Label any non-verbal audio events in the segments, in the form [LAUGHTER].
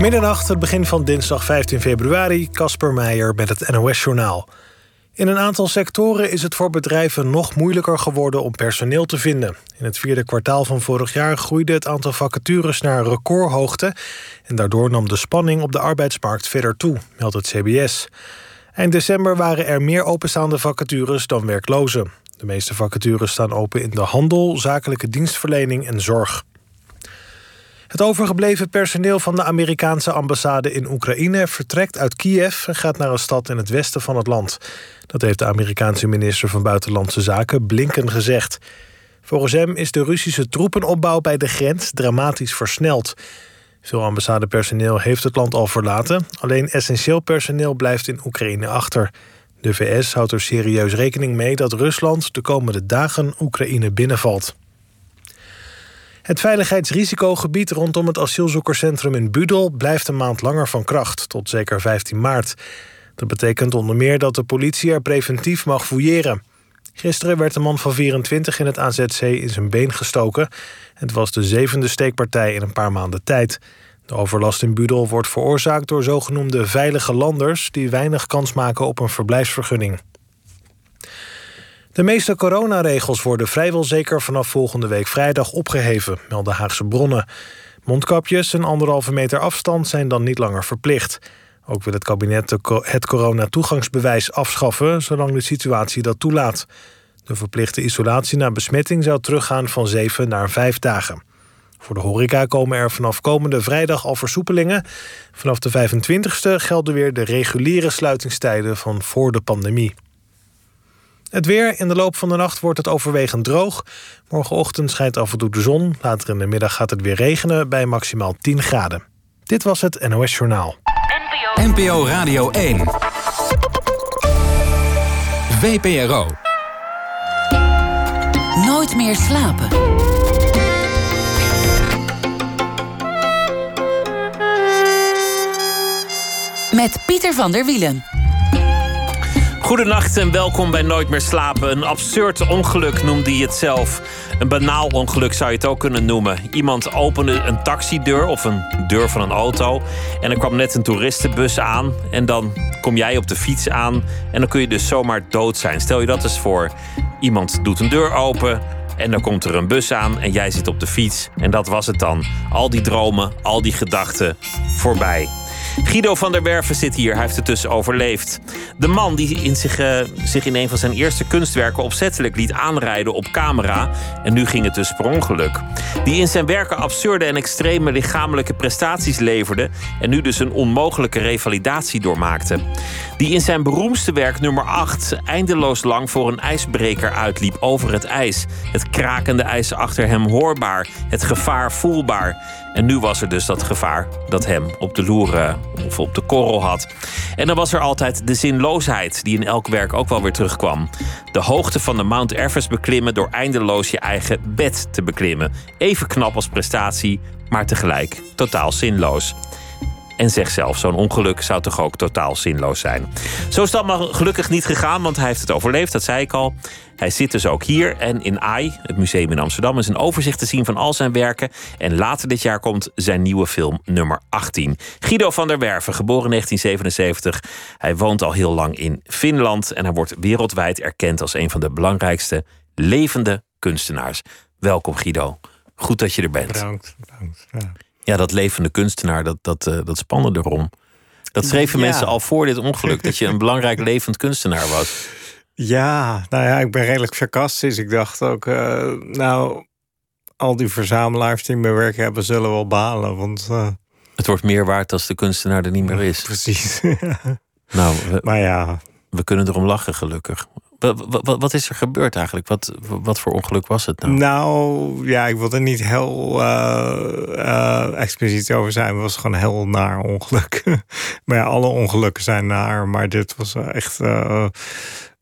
Middernacht, het begin van dinsdag 15 februari, Casper Meijer met het NOS-journaal. In een aantal sectoren is het voor bedrijven nog moeilijker geworden om personeel te vinden. In het vierde kwartaal van vorig jaar groeide het aantal vacatures naar recordhoogte. En daardoor nam de spanning op de arbeidsmarkt verder toe, meldt het CBS. Eind december waren er meer openstaande vacatures dan werklozen. De meeste vacatures staan open in de handel, zakelijke dienstverlening en zorg. Het overgebleven personeel van de Amerikaanse ambassade in Oekraïne vertrekt uit Kiev en gaat naar een stad in het westen van het land. Dat heeft de Amerikaanse minister van Buitenlandse Zaken Blinken gezegd. Volgens hem is de Russische troepenopbouw bij de grens dramatisch versneld. Veel ambassadepersoneel heeft het land al verlaten, alleen essentieel personeel blijft in Oekraïne achter. De VS houdt er serieus rekening mee dat Rusland de komende dagen Oekraïne binnenvalt. Het veiligheidsrisicogebied rondom het asielzoekerscentrum in Budel blijft een maand langer van kracht, tot zeker 15 maart. Dat betekent onder meer dat de politie er preventief mag fouilleren. Gisteren werd een man van 24 in het AZC in zijn been gestoken. Het was de zevende steekpartij in een paar maanden tijd. De overlast in Budel wordt veroorzaakt door zogenoemde veilige landers... die weinig kans maken op een verblijfsvergunning. De meeste coronaregels worden vrijwel zeker vanaf volgende week vrijdag opgeheven, melden Haagse bronnen. Mondkapjes en anderhalve meter afstand zijn dan niet langer verplicht. Ook wil het kabinet het coronatoegangsbewijs afschaffen, zolang de situatie dat toelaat. De verplichte isolatie na besmetting zou teruggaan van zeven naar vijf dagen. Voor de horeca komen er vanaf komende vrijdag al versoepelingen. Vanaf de 25e gelden weer de reguliere sluitingstijden van voor de pandemie. Het weer. In de loop van de nacht wordt het overwegend droog. Morgenochtend schijnt af en toe de zon. Later in de middag gaat het weer regenen bij maximaal 10 graden. Dit was het NOS Journaal. NPO Radio 1. VPRO. Nooit meer slapen. Met Pieter van der Wielen. Goedenacht en welkom bij Nooit meer slapen. Een absurd ongeluk noemde hij het zelf. Een banaal ongeluk zou je het ook kunnen noemen. Iemand opende een taxideur of een deur van een auto. En er kwam net een toeristenbus aan. En dan kom jij op de fiets aan. En dan kun je dus zomaar dood zijn. Stel je dat eens voor. Iemand doet een deur open. En dan komt er een bus aan en jij zit op de fiets. En dat was het dan. Al die dromen, al die gedachten voorbij. Guido van der Werven zit hier, hij heeft het dus overleefd. De man die in zich, uh, zich in een van zijn eerste kunstwerken opzettelijk liet aanrijden op camera. En nu ging het dus per ongeluk. Die in zijn werken absurde en extreme lichamelijke prestaties leverde. En nu dus een onmogelijke revalidatie doormaakte. Die in zijn beroemdste werk nummer 8 eindeloos lang voor een ijsbreker uitliep over het ijs. Het krakende ijs achter hem hoorbaar, het gevaar voelbaar. En nu was er dus dat gevaar dat hem op de loer eh, of op de korrel had. En dan was er altijd de zinloosheid, die in elk werk ook wel weer terugkwam. De hoogte van de Mount Everest beklimmen door eindeloos je eigen bed te beklimmen. Even knap als prestatie, maar tegelijk totaal zinloos. En zeg zelf, zo'n ongeluk zou toch ook totaal zinloos zijn. Zo is dat maar gelukkig niet gegaan, want hij heeft het overleefd, dat zei ik al. Hij zit dus ook hier en in AI, het museum in Amsterdam, is een overzicht te zien van al zijn werken. En later dit jaar komt zijn nieuwe film nummer 18. Guido van der Werven, geboren in 1977. Hij woont al heel lang in Finland en hij wordt wereldwijd erkend als een van de belangrijkste levende kunstenaars. Welkom Guido. Goed dat je er bent. Bedankt. bedankt ja. Ja, dat levende kunstenaar, dat, dat, uh, dat spannende erom. Dat schreven Ja. mensen al voor dit ongeluk, dat je een belangrijk [LAUGHS] levend kunstenaar was. Ja, nou ja, ik ben redelijk sarcastisch. Ik dacht ook, eh, nou, al die verzamelaars die mijn werk hebben, zullen wel balen. Want eh, Het wordt meer waard als de kunstenaar er niet meer is. [LAUGHS] precies. Nou, we, maar ja, we kunnen erom lachen, gelukkig. Wat, is er gebeurd eigenlijk? Wat, wat voor ongeluk was het nou? nou ja, ik wil er niet heel eh, expliciet over zijn. Het was gewoon een heel naar ongeluk. [LAUGHS] maar ja, alle ongelukken zijn naar. Maar dit was echt, eh,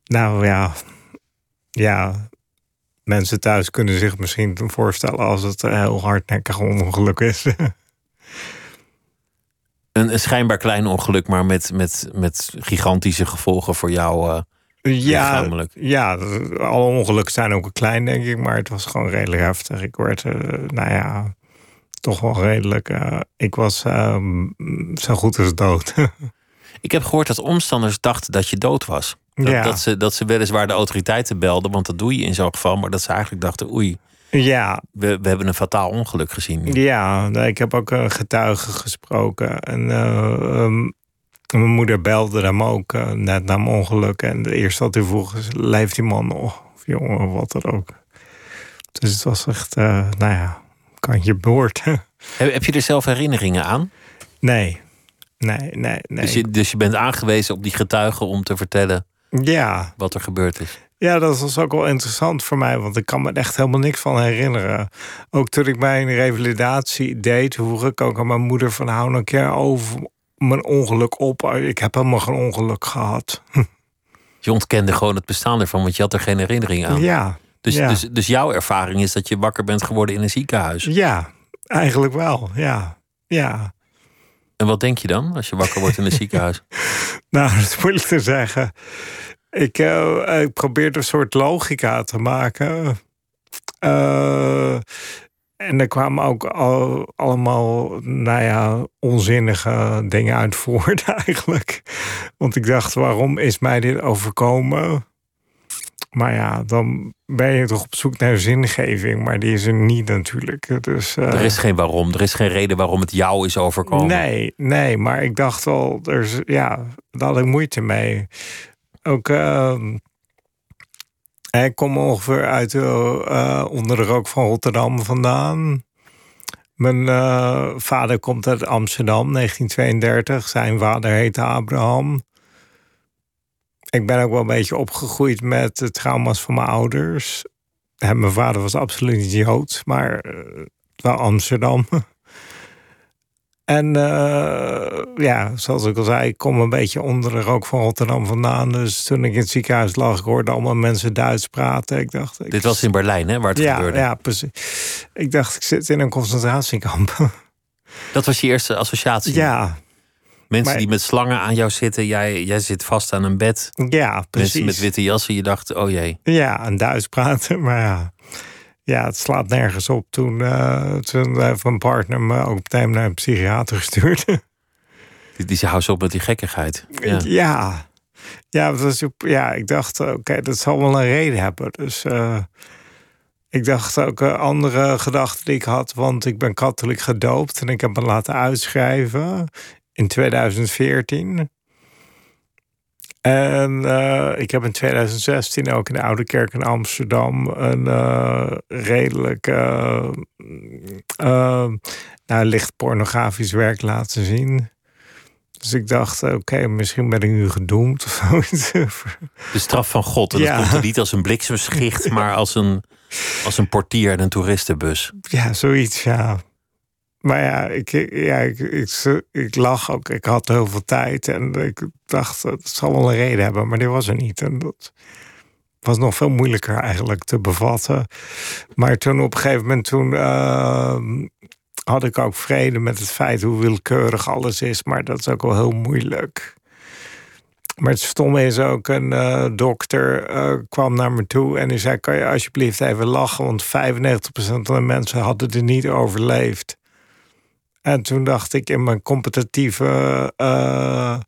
nou ja, ja. Mensen thuis kunnen zich misschien voorstellen als het een heel hardnekkig ongeluk is. [LAUGHS] Een, een schijnbaar klein ongeluk, maar met, met, met gigantische gevolgen voor jou. Eh, Ja, ja, alle ongelukken zijn ook klein, denk ik. Maar het was gewoon redelijk heftig. Ik werd, eh, nou ja, toch wel redelijk. Uh, ik was ehm, zo goed als dood. [LAUGHS] ik heb gehoord dat omstanders dachten dat je dood was. Dat, Ja. dat, ze, dat ze weliswaar de autoriteiten belden, want dat doe je in zo'n geval. Maar dat ze eigenlijk dachten, oei, ja, we, we hebben een fataal ongeluk gezien. ja nee, ik heb ook een getuige gesproken. En eh, ehm, mijn moeder belde hem ook eh, net na mijn ongeluk. En de eerste wat hij vroeg is, leeft die man nog? Of jongen, wat dan ook. Dus het was echt, eh, nou ja, kantje boord. [LAUGHS] Heb, heb je er zelf herinneringen aan? nee, nee, nee, nee. Dus, je, dus je bent aangewezen op die getuigen om te vertellen Ja, wat er gebeurd is. Ja, dat was ook wel interessant voor mij, want ik kan me echt helemaal niks van herinneren. Ook toen ik mijn revalidatie deed, vroeg ik ook aan mijn moeder van hou een keer over mijn ongeluk op. Ik heb helemaal geen ongeluk gehad. Je ontkende gewoon het bestaan ervan, want je had er geen herinnering aan. Ja, Dus, ja. dus, dus jouw ervaring is dat je wakker bent geworden in een ziekenhuis. ja, eigenlijk wel, ja. Ja, En wat denk je dan als je wakker wordt in een [LAUGHS] ziekenhuis? nou, dat is moeilijk te zeggen. Ik, eh, ik probeerde een soort logica te maken. Eh, en er kwamen ook al, allemaal, nou ja, onzinnige dingen uit [LAUGHS] voort eigenlijk. Want ik dacht, waarom is mij dit overkomen? Maar ja, dan ben je toch op zoek naar zingeving. Maar die is er niet natuurlijk. Dus, eh, Er is geen waarom, er is geen reden waarom het jou is overkomen. Nee, nee, maar ik dacht wel, er is, ja, daar had ik moeite mee. Ook, ehm, ik kom ongeveer uit de, eh, onder de rook van Rotterdam vandaan. Mijn eh, vader komt uit Amsterdam, 1932. Zijn vader heette Abraham. Ik ben ook wel een beetje opgegroeid met de trauma's van mijn ouders. Mijn vader was absoluut niet Joods, maar eh, wel Amsterdam. [LAUGHS] En eh, ja, zoals ik al zei, ik kom een beetje onder de rook van Rotterdam vandaan. Dus toen ik in het ziekenhuis lag, ik hoorde allemaal mensen Duits praten. Ik dacht, ik, Dit was in Berlijn, hè, waar het ja, gebeurde. ja, precies. Ik dacht, ik zit in een concentratiekamp. [LAUGHS] Dat was je eerste associatie. ja, Mensen maar- die met slangen aan jou zitten, jij, jij zit vast aan een bed. ja, precies. Mensen met witte jassen, je dacht, oh jee. Ja, en Duits praten, [LAUGHS] maar ja. Ja, het slaat nergens op. Toen, eh toen heeft mijn partner me ook meteen naar een psychiater [LAUGHS] gestuurd. Die, die zei, hou eens op met die gekkigheid. Ja. Ja, ja, dat was, ja ik dacht, oké, dat zal wel een reden hebben. Dus eh, ik dacht ook eh, andere gedachten die ik had, want ik ben katholiek gedoopt en ik heb me laten uitschrijven in 2014. En eh, ik heb in 2016 ook in de Oude Kerk in Amsterdam een eh, redelijk eh, eh, nou, licht pornografisch werk laten zien. Dus ik dacht, oké, misschien ben ik nu gedoemd of [LAUGHS] zoiets. De straf van God. En Ja. dat komt er niet als een bliksemschicht, maar als een, als een portier in een toeristenbus. ja, zoiets, ja. Maar ja, ik, ja ik, ik, ik lag ook. Ik had heel veel tijd en ik dacht, het zal wel een reden hebben. Maar die was er niet. En dat was nog veel moeilijker eigenlijk te bevatten. Maar toen op een gegeven moment, toen eh, had ik ook vrede met het feit hoe willekeurig alles is. Maar dat is ook wel heel moeilijk. Maar het stomme is ook, een eh, dokter eh, kwam naar me toe en die zei: Kan je alsjeblieft even lachen? Want 95% van de mensen hadden het niet overleefd. En toen dacht ik in mijn competitieve eh,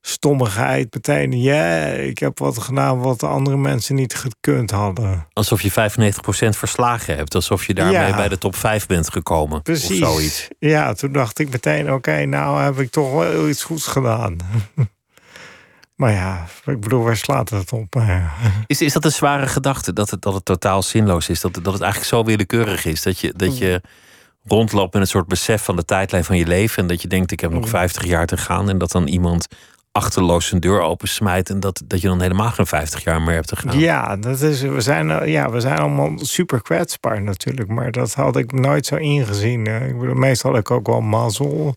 stommigheid meteen: Ja, ik heb wat gedaan wat de andere mensen niet gekund hadden. Alsof je 95% verslagen hebt. Alsof je daarmee Ja. bij de top 5 bent gekomen. Precies. Of zoiets. Ja, toen dacht ik meteen: Oké, nou heb ik toch wel iets goeds gedaan. [LAUGHS] maar ja, ik bedoel, waar slaat het op? Ja. Is, is dat een zware gedachte? Dat het, dat het totaal zinloos is? Dat, dat het eigenlijk zo willekeurig is? Dat je, dat je rondloopt met een soort besef van de tijdlijn van je leven. En dat je denkt, ik heb nog 50 jaar te gaan. En dat dan iemand achterloos zijn deur opensmijt. En dat, dat je dan helemaal geen 50 jaar meer hebt te gaan. Ja, dat is, we, zijn, eh, ja, we zijn allemaal super kwetsbaar natuurlijk. Maar dat had ik nooit zo ingezien. eh. Ik bedoel, meestal had ik ook wel mazzel.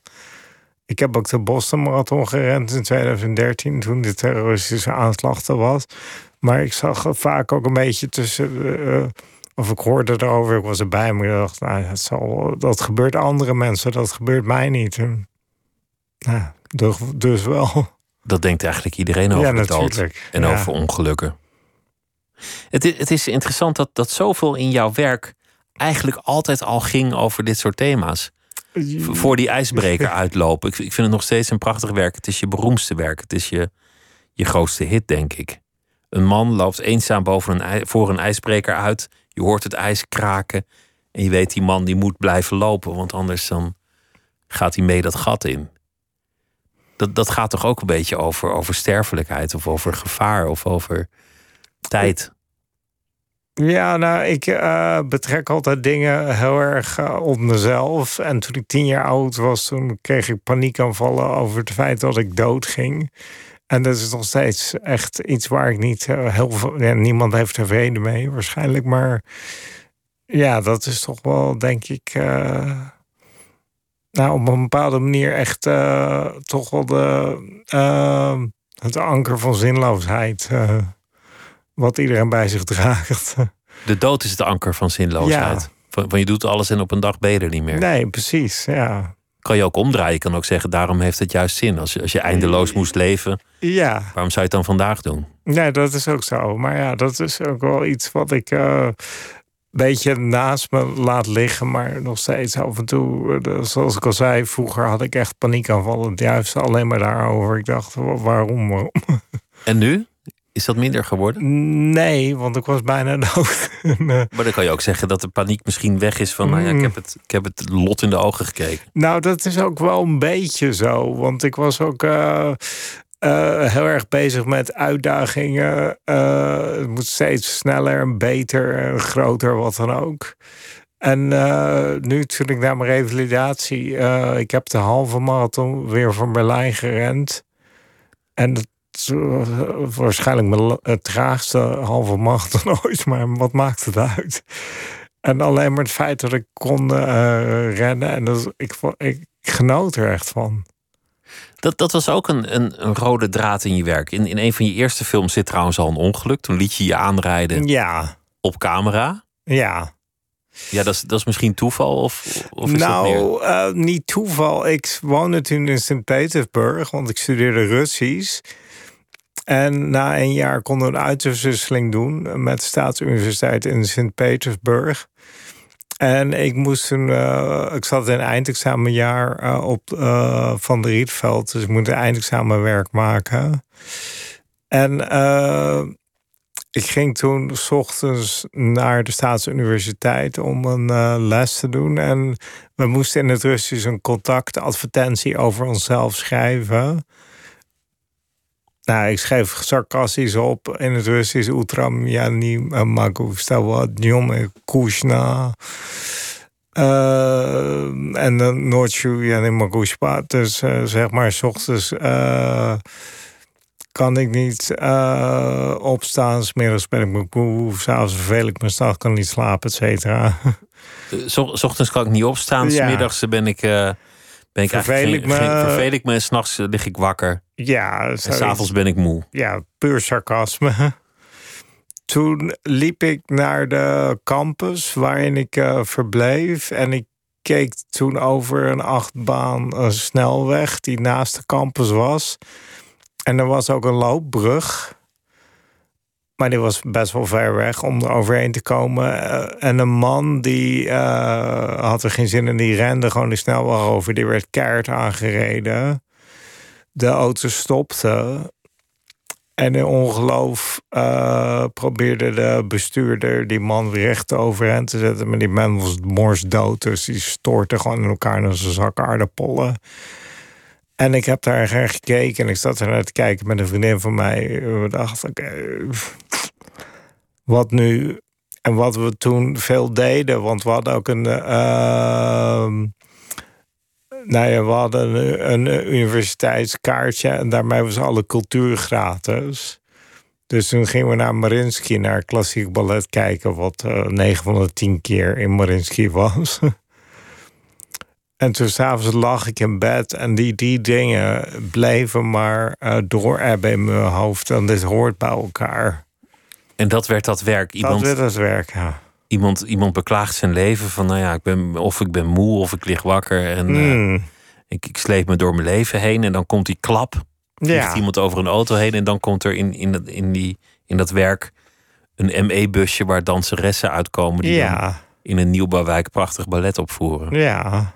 Ik heb ook de Boston Marathon gerend in 2013... toen de terroristische aanslag er was. Maar ik zag vaak ook een beetje tussen... eh, of ik hoorde erover, ik was erbij... maar ik dacht, nou, dat, zal, dat gebeurt andere mensen. Dat gebeurt mij niet. En, nou, dus, dus wel. Dat denkt eigenlijk iedereen over Ja, dood. En Ja. over ongelukken. Het is, het is interessant dat, dat zoveel in jouw werk eigenlijk altijd al ging over dit soort thema's. Voor die ijsbreker [LAUGHS] uitlopen. Ik, ik vind het nog steeds een prachtig werk. Het is je beroemdste werk. Het is je, je grootste hit, denk ik. Een man loopt eenzaam boven een, voor een ijsbreker uit. Je hoort het ijs kraken. En je weet, die man die moet blijven lopen. Want anders dan gaat hij mee dat gat in. Dat, dat gaat toch ook een beetje over, over sterfelijkheid. Of over gevaar. Of over tijd. Ja, nou, ik uh, betrek altijd dingen heel erg uh, op mezelf. En toen ik tien jaar oud was, toen kreeg ik paniekaanvallen over het feit dat ik dood ging. En dat is nog steeds echt iets waar ik niet uh, heel veel. Ja, niemand heeft er vrede mee, waarschijnlijk. Maar ja, dat is toch wel, denk ik. nou, op een bepaalde manier echt toch wel de, het anker van zinloosheid wat iedereen bij zich draagt. De dood is het anker van zinloosheid. Ja. Van, je doet alles en op een dag ben je er niet meer. Nee, precies. Ja. Kan je ook omdraaien. Je kan ook zeggen, daarom heeft het juist zin. Als je, als je eindeloos moest leven, ja. waarom zou je het dan vandaag doen? Nee, dat is ook zo. Maar ja, dat is ook wel iets wat ik uh, een beetje naast me laat liggen. Maar nog steeds af en toe, eh, zoals ik al zei, vroeger had ik echt paniekaanvallen. Juist alleen maar daarover. Ik dacht, waarom? waarom? En nu? Is dat minder geworden? Nee, want ik was bijna [LAUGHS] dood. Eh, maar dan kan je ook zeggen dat de paniek misschien weg is van... nou ja, ik mm. heb, het, ik heb het lot in de ogen gekeken. Nou, dat is ook wel een beetje zo. Want ik was ook uh, uh, heel erg bezig met uitdagingen. het moet steeds sneller en beter en groter, wat dan ook. En nu toen ik naar mijn revalidatie... ik heb de halve marathon weer van Berlijn gerend... En dat waarschijnlijk mijn traagste halve dan [LAUGHS] ooit, maar wat maakt het uit? En alleen maar het feit dat ik kon uh, rennen, en dat, ik, ik genoot er echt van. Dat, dat was ook een, een, een, rode draad in je werk. In, in een van je eerste films zit trouwens al een ongeluk. Toen liet je je aanrijden ja. op camera. Ja. Ja, dat is, dat is misschien toeval? Of, of is nou, meer... uh, niet toeval. Ik woonde toen in Sint-Petersburg, want ik studeerde Russisch. En na een jaar konden we een uitwisseling doen met de Staatsuniversiteit in Sint-Petersburg. En ik moest toen, uh, ik zat in eindexamenjaar uh, op uh, Van de Rietveld, dus ik moet een eindexamenwerk maken. En ik ging toen s ochtends naar de Staatsuniversiteit om een les te doen. En we moesten in het Russisch een contactadvertentie over onszelf schrijven. Nou, ik schrijf sarcastisch op in het Russisch. Utram, Jani, stel eh, Stawad, Djom, eh, Kushna. Eh, en dan Noordshu, Jani, Makushpa. Dus zeg maar, s ochtends kan ik niet uh, opstaan. Smiddags ben ik me koe. S'avonds vervel ik me. S'nachts kan niet slapen, et cetera. S ochtends kan ik niet opstaan. Smiddags ben ik ben ik vervel ik me. vervel ik me en s'nachts lig ik wakker. Ja. En s'avonds ben ik moe. Ja, puur sarcasme. [LAUGHS] Toen liep ik naar de campus waarin ik uh, verbleef. En ik keek toen over een achtbaan een snelweg die naast de campus was. En er was ook een loopbrug. Maar die was best wel ver weg om er overheen te komen. Eh, en een man die uh, had er geen zin in, die rende gewoon de snelweg over. Die werd keihard aangereden. De auto stopte. En in ongeloof uh, probeerde de bestuurder die man recht overheen te zetten. Maar die man was morsdood, dus die stoorte gewoon in elkaar naar zijn zak aardappelen. En ik heb daar naar gekeken en ik zat er naar te kijken met een vriendin van mij. We dachten, oké, wat nu? En wat we toen veel deden, want we hadden ook een. Uh, nou ja, we hadden een, universiteitskaartje en daarmee was alle cultuur gratis. Dus toen gingen we naar Marinsky, naar klassiek ballet kijken, wat uh, 9 van de 10 keer in Marinsky was. [LAUGHS] En toen s'avonds lag ik in bed en die, die dingen bleven maar uh, doorebben in mijn hoofd. En dit hoort bij elkaar. En dat werd dat werk? Iemand, dat werd dat werk, ja. Iemand, iemand beklaagt zijn leven van, nou ja, ik ben, of ik ben moe of ik lig wakker. En mm. uh, ik, ik sleep me door mijn leven heen. En dan komt die klap. Ja. iemand over een auto heen. En dan komt er in, in, in, die, in dat werk een ME-busje waar danseressen uitkomen. Die ja in een nieuwbouwwijk prachtig ballet opvoeren. Ja.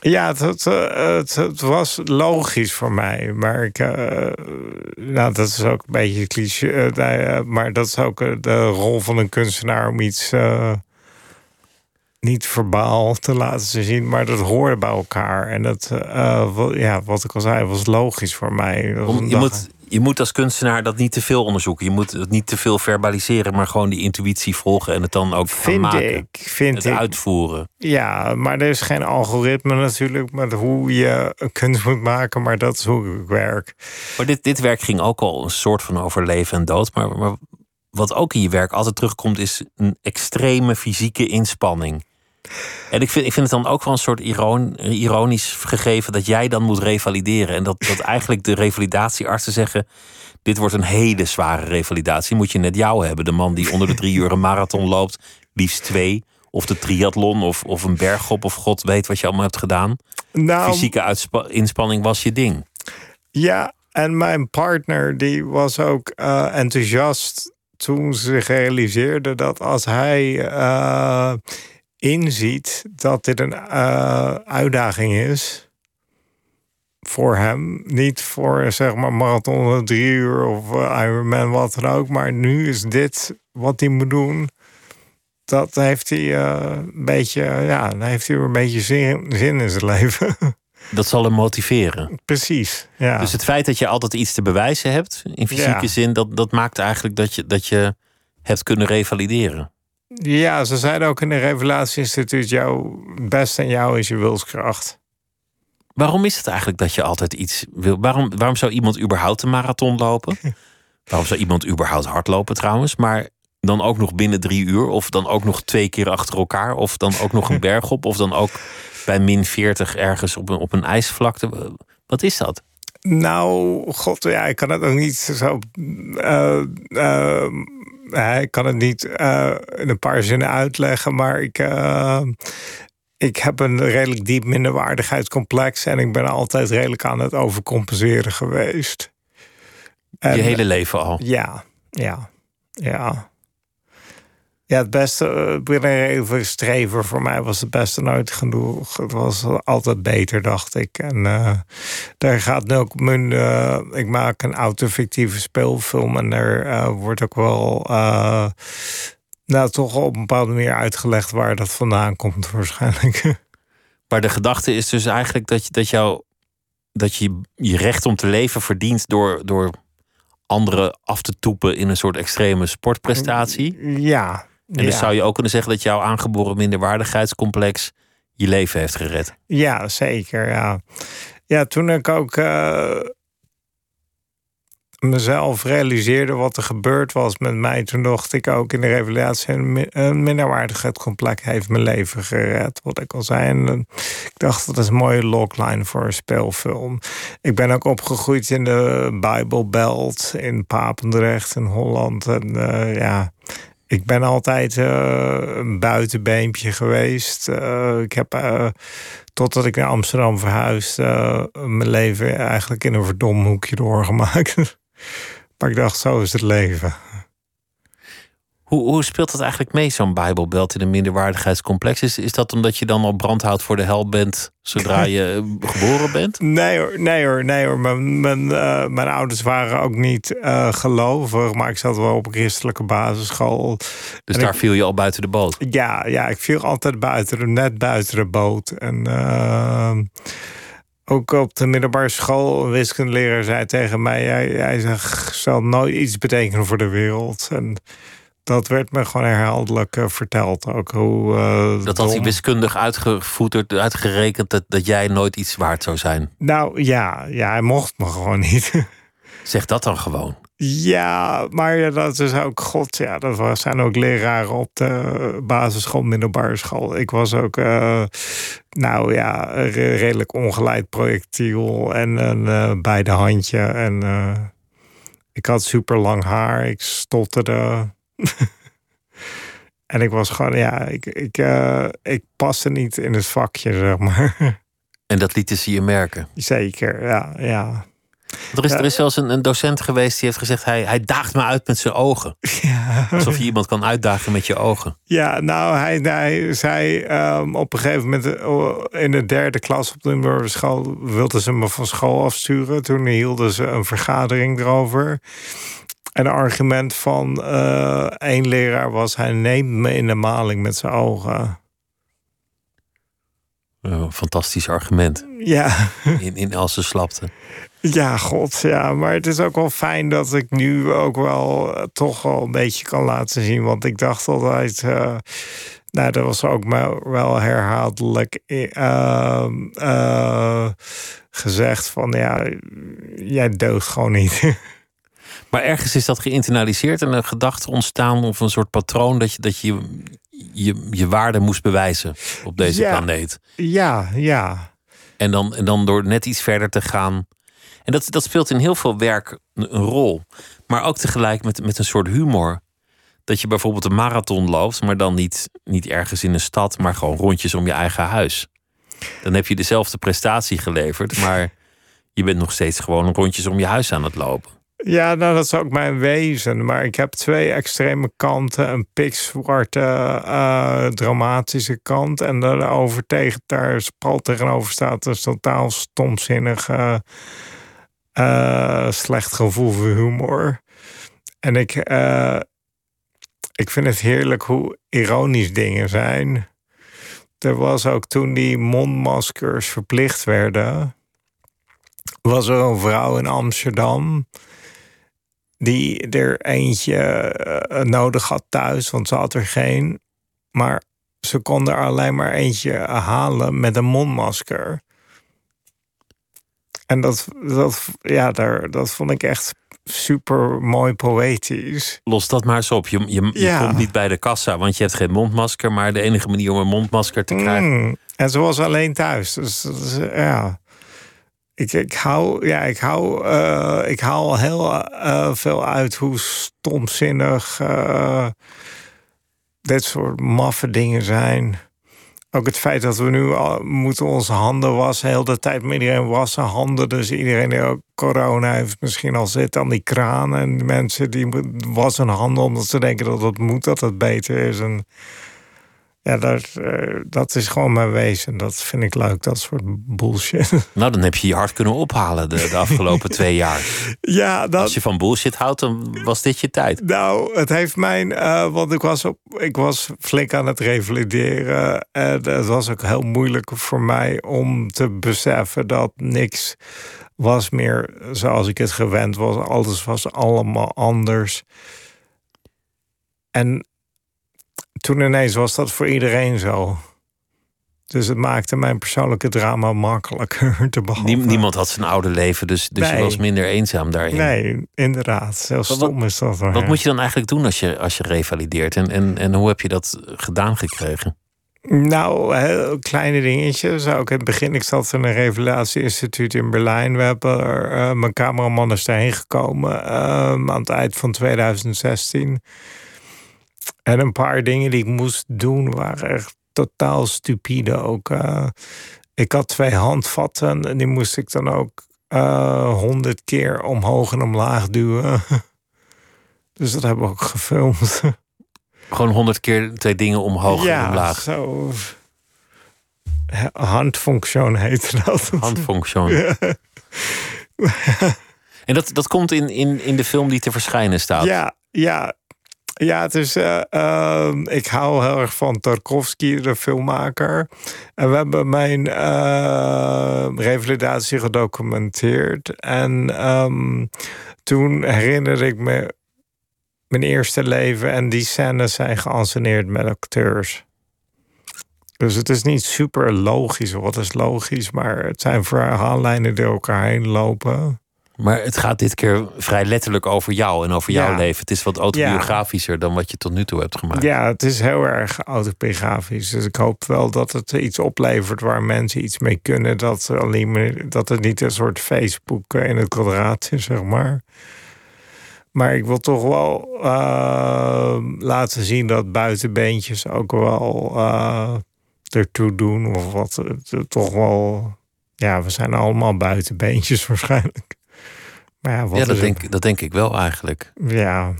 Ja, het, het, eh, het, het was logisch voor mij. Maar ik, uh, nou, dat is ook een beetje cliché. Uh, maar dat is ook de rol van een kunstenaar om iets niet verbaal te laten zien, maar dat hoorde bij elkaar. En dat, ja, wat ik al zei, was logisch voor mij. Om, je, moet, je moet als kunstenaar dat niet te veel onderzoeken. Je moet het niet te veel verbaliseren, maar gewoon die intuïtie volgen en het dan ook vind maken. Ik, vind het ik. uitvoeren. Ja, maar er is geen algoritme natuurlijk met hoe je een kunst moet maken, maar dat is hoe ik werk. Maar dit, dit werk ging ook al een soort van over leven en dood. Maar, maar wat ook in je werk altijd terugkomt, is een extreme fysieke inspanning. En ik vind, ik vind het dan ook wel een soort iron, ironisch gegeven dat jij dan moet revalideren. En dat, dat eigenlijk de revalidatieartsen zeggen: Dit wordt een hele zware revalidatie. Moet je net jou hebben. De man die onder de drie uur een marathon loopt, liefst twee. Of de triathlon of, of een bergop of god weet wat je allemaal hebt gedaan. Nou, Fysieke inspanning was je ding. Ja, en mijn partner die was ook uh, enthousiast toen ze realiseerde dat als hij. Uh, inziet dat dit een uh, uitdaging is voor hem. Niet voor zeg maar marathon drie uur of uh, Ironman, wat dan ook. Maar nu is dit wat hij moet doen. Dat heeft hij uh, een beetje, ja, dan heeft hij een beetje zin, zin in zijn leven. [LAUGHS] Dat zal hem motiveren. Precies. Ja. Dus het feit dat je altijd iets te bewijzen hebt, in fysieke Ja. zin, dat, dat maakt eigenlijk dat je, dat je hebt kunnen revalideren. Ja, ze zeiden ook in het Revelatieinstituut: jouw best en jou is je wilskracht. Waarom is het eigenlijk dat je altijd iets wil? Waarom, waarom zou iemand überhaupt een marathon lopen? [LAUGHS] waarom zou iemand überhaupt hardlopen trouwens? Maar dan ook nog binnen drie uur, of dan ook nog twee keer achter elkaar, of dan ook nog een [LAUGHS] berg op, of dan ook bij min 40 ergens op een, op een ijsvlakte. Wat is dat? Nou, god, ja, ik kan het ook niet zo. Uh, uh, ik kan het niet uh, in een paar zinnen uitleggen, maar ik, uh, ik heb een redelijk diep minderwaardigheidscomplex en ik ben altijd redelijk aan het overcompenseren geweest. En, Je hele leven al? Ja, ja, ja. Ja, het beste, binnen even streven voor mij was het beste nooit genoeg. Het was altijd beter, dacht ik. En uh, daar gaat nu ook mijn. Uh, ik maak een autofictieve speelfilm en daar uh, wordt ook wel. nou, toch op een bepaalde manier uitgelegd waar dat vandaan komt, waarschijnlijk. [LAUGHS] Maar de gedachte is dus eigenlijk dat je, dat jou, dat je je recht om te leven verdient door. door anderen af te toepen in een soort extreme sportprestatie. Ja, en dus zou je ook kunnen zeggen dat jouw aangeboren minderwaardigheidscomplex je leven heeft gered. Ja, zeker. Ja, ja toen ik ook uh, mezelf realiseerde wat er gebeurd was met mij, toen dacht ik ook in de revelatie: een minderwaardigheidscomplex heeft mijn leven gered. Wat ik al zei. En uh, ik dacht dat is een mooie logline voor een speelfilm. Ik ben ook opgegroeid in de Bijbelbelt in Papendrecht in Holland. En uh, ja ik ben altijd uh, een buitenbeempje geweest. Uh, ik heb uh, totdat ik naar Amsterdam verhuisde, mijn leven eigenlijk in een verdomd hoekje doorgemaakt. [LAUGHS] maar ik dacht, zo is het leven. Hoe, hoe speelt dat eigenlijk mee, zo'n Bijbelbelt in een minderwaardigheidscomplex? Is, is dat omdat je dan al brandhout voor de hel bent zodra [LAUGHS] je geboren bent? Nee hoor, nee hoor, nee hoor. Mijn, mijn, uh, mijn ouders waren ook niet uh, gelovig, maar ik zat wel op een christelijke basisschool. Dus en daar ik, viel je al buiten de boot? Ja, ja, ik viel altijd buiten, net buiten de boot. En uh, ook op de middelbare school, een wiskundeleraar zei tegen mij: Jij, jij zegt, zal nooit iets betekenen voor de wereld. En dat werd me gewoon herhaaldelijk uh, verteld. Ook hoe, uh, dat had hij wiskundig uitgevoerd, uitgerekend dat, dat jij nooit iets waard zou zijn. Nou ja, ja hij mocht me gewoon niet. [LAUGHS] zeg dat dan gewoon. Ja, maar dat is ook god. Ja, dat zijn ook leraren op de basisschool, middelbare school. Ik was ook, uh, nou ja, redelijk ongeleid projectiel en een uh, beide handje. En uh, ik had super lang haar. Ik stotterde. [LAUGHS] en ik was gewoon, ja, ik, ik, uh, ik paste niet in het vakje, zeg maar. [LAUGHS] En dat lieten ze je merken? Zeker, ja. ja. Er is, er is zelfs een, een, docent geweest die heeft gezegd: hij, hij daagt me uit met zijn ogen. [LAUGHS] Ja. Alsof je iemand kan uitdagen met je ogen. Ja, nou, hij, hij zei um, op een gegeven moment oh, in de derde klas op de school wilden ze me van school afsturen. Toen hielden ze een vergadering erover. En het argument van uh, één leraar was: hij neemt me in de maling met zijn ogen. Fantastisch argument. Ja. In, in al zijn slapte. Ja, god, ja. Maar het is ook wel fijn dat ik nu ook wel uh, toch wel een beetje kan laten zien. Want ik dacht altijd... Uh, nou, dat was ook wel herhaaldelijk uh, gezegd van... Ja, jij deugt gewoon niet. [LAUGHS] Maar ergens is dat geïnternaliseerd en een gedachte ontstaan... of een soort patroon dat je dat je, je, je waarde moest bewijzen op deze planeet. Ja, ja. En dan, en dan door net iets verder te gaan en dat, dat speelt in heel veel werk een, rol. Maar ook tegelijk met, met een soort humor. Dat je bijvoorbeeld een marathon loopt, maar dan niet, niet ergens in een stad, maar gewoon rondjes om je eigen huis. Dan heb je dezelfde prestatie geleverd, maar je bent nog steeds gewoon rondjes om je huis aan het lopen. Ja, nou, dat is ook mijn wezen. Maar ik heb twee extreme kanten. Een pikzwarte, uh, dramatische kant. En daarover tegen, daar pal tegenover staat een totaal stomzinnige uh, slecht gevoel voor humor. En ik, uh, ik vind het heerlijk hoe ironisch dingen zijn. Er was ook toen die mondmaskers verplicht werden, was er een vrouw in Amsterdam die er eentje eh, nodig had thuis, want ze had er geen. Maar ze kon er alleen maar eentje halen met een mondmasker. En dat, dat, ja, daar, dat vond ik echt super mooi poëtisch. Los dat maar eens op. Je, je, je komt niet bij de kassa, want je hebt geen mondmasker. Maar de enige manier om een mondmasker te krijgen. Mm, en ze was alleen thuis. Dus, ja. Ik, ik hou, ja, ik hou, uh, ik haal heel uh, veel uit hoe stomzinnig uh, dit soort maffe dingen zijn ook het feit dat we nu al moeten onze handen wassen, heel de tijd met iedereen wassen handen. Dus iedereen die ook corona heeft misschien al zit aan die kraan. En mensen die wassen handen omdat ze denken dat het moet, dat het beter is. En ja, dat, eh, dat is gewoon mijn wezen. Dat vind ik leuk, dat soort bullshit. [LAUGHS] Nou, dan heb je je hard kunnen ophalen de, de afgelopen [LAUGHS] twee jaar. Ja, dat... Als je van bullshit houdt, dan was dit je tijd. Nou, het heeft mijn... Uh, want ik was, op, ik was flink aan het revalideren. En het was ook heel moeilijk voor mij om te beseffen dat niks was meer zoals ik het gewend was. Alles was allemaal anders. En toen ineens was dat voor iedereen zo. Dus het maakte mijn persoonlijke drama makkelijker [LAUGHS] te behandelen. Niemand had zijn oude leven, dus, dus je was minder eenzaam daarin. Nee, inderdaad. Heel stom wat, is dat. Wat moet je dan eigenlijk doen als je, als je revalideert? En, en, en hoe heb je dat gedaan gekregen? Nou, heel kleine dingetjes. Ook in het begin, ik zat in een revalidatieinstituut in Berlijn. We hebben er, uh, mijn cameraman is daarheen gekomen uh, aan het eind van 2016. En een paar dingen die ik moest doen waren echt totaal stupide ook. Uh, ik had twee handvatten en die moest ik dan ook eh, honderd keer omhoog en omlaag duwen. [LAUGHS] dus dat hebben we ook gefilmd. [LAUGHS] Gewoon honderd keer twee dingen omhoog en omlaag. Zo. Handfunctie heette dat. [LAUGHS] Handfunctie. en dat, dat komt in, in, in de film die te verschijnen staat. Ja, ja, ja, het. Uh, uh, ik hou heel erg van Tarkovsky, de filmmaker. En we hebben mijn uh, revalidatie gedocumenteerd. En um, toen herinnerde ik me mijn eerste leven. En die scènes zijn geanceneerd met acteurs. Dus het is niet super logisch. Wat is logisch? Maar het zijn verhaallijnen die elkaar heen lopen. Maar het gaat dit keer vrij letterlijk over jou en over jouw leven. Het is wat autobiografischer dan wat je tot nu toe hebt gemaakt. Ja, het is heel erg autobiografisch. Dus ik hoop wel dat het iets oplevert waar mensen iets mee kunnen. Dat, alleen, dat het niet een soort Facebook in het kwadraat is, zeg maar. Maar ik wil toch wel uh, laten zien dat buitenbeentjes ook wel uh, ertoe doen. Of wat, toch wel... Ja, we zijn allemaal buitenbeentjes [LAUGHS] waarschijnlijk. Maar ja, wat Ja, dat denk, dat denk ik wel eigenlijk. Ja,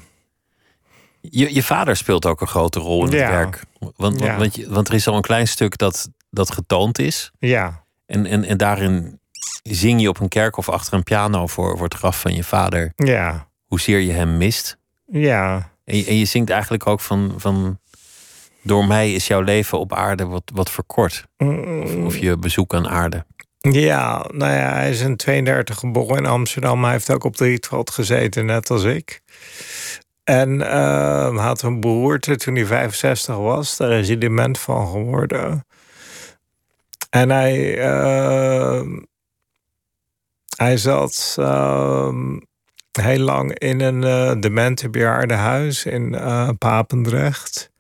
Je, je vader speelt ook een grote rol in het werk. Want, want, Ja. want, je- want er is al een klein stuk dat, dat getoond is. ja, En, en, en daarin zing je op een kerkhof achter een piano voor, voor het graf van je vader. ja, Hoezeer je hem mist. ja. En je, en je zingt eigenlijk ook van, van... Door mij is jouw leven op aarde wat, wat verkort. Of, of je bezoek aan aarde. Ja, nou ja, hij is in 32 geboren in Amsterdam. Hij heeft ook op de Rietveld gezeten, net als ik. En eh, hij had een beroerte toen hij 65 was. Daar is hij dement van geworden. En hij, eh, hij zat eh, heel lang in een uh, in uh, Papendrecht.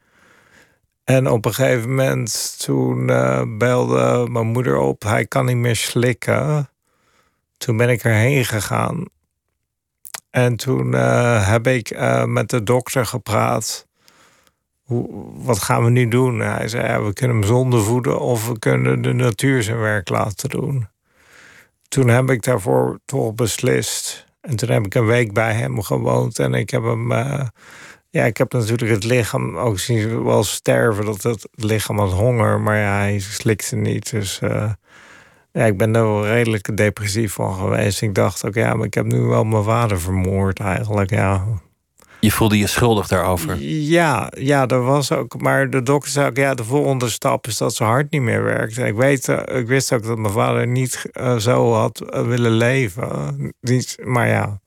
En op een gegeven moment toen uh, belde mijn moeder op, hij kan niet meer slikken. Toen ben ik erheen gegaan. En toen uh, heb ik uh, met de dokter gepraat. Hoe, wat gaan we nu doen? Hij zei, ja, we kunnen hem zonder voeden of we kunnen de natuur zijn werk laten doen. Toen heb ik daarvoor toch beslist. En toen heb ik een week bij hem gewoond en ik heb hem... Ja, ik heb natuurlijk het lichaam ook zien wel sterven. Dat het lichaam had honger, maar ja, hij slikte niet. Dus uh, ja, ik ben er wel redelijk depressief van geweest. Ik dacht ook, ja, maar ik heb nu wel mijn vader vermoord eigenlijk, ja. Je voelde je schuldig daarover? Ja, ja, dat was ook. Maar de dokter zei ook, ja, de volgende stap is dat zijn hart niet meer werkt. Ik, weet, uh, ik wist ook dat mijn vader niet uh, zo had willen leven. Niet, maar ja...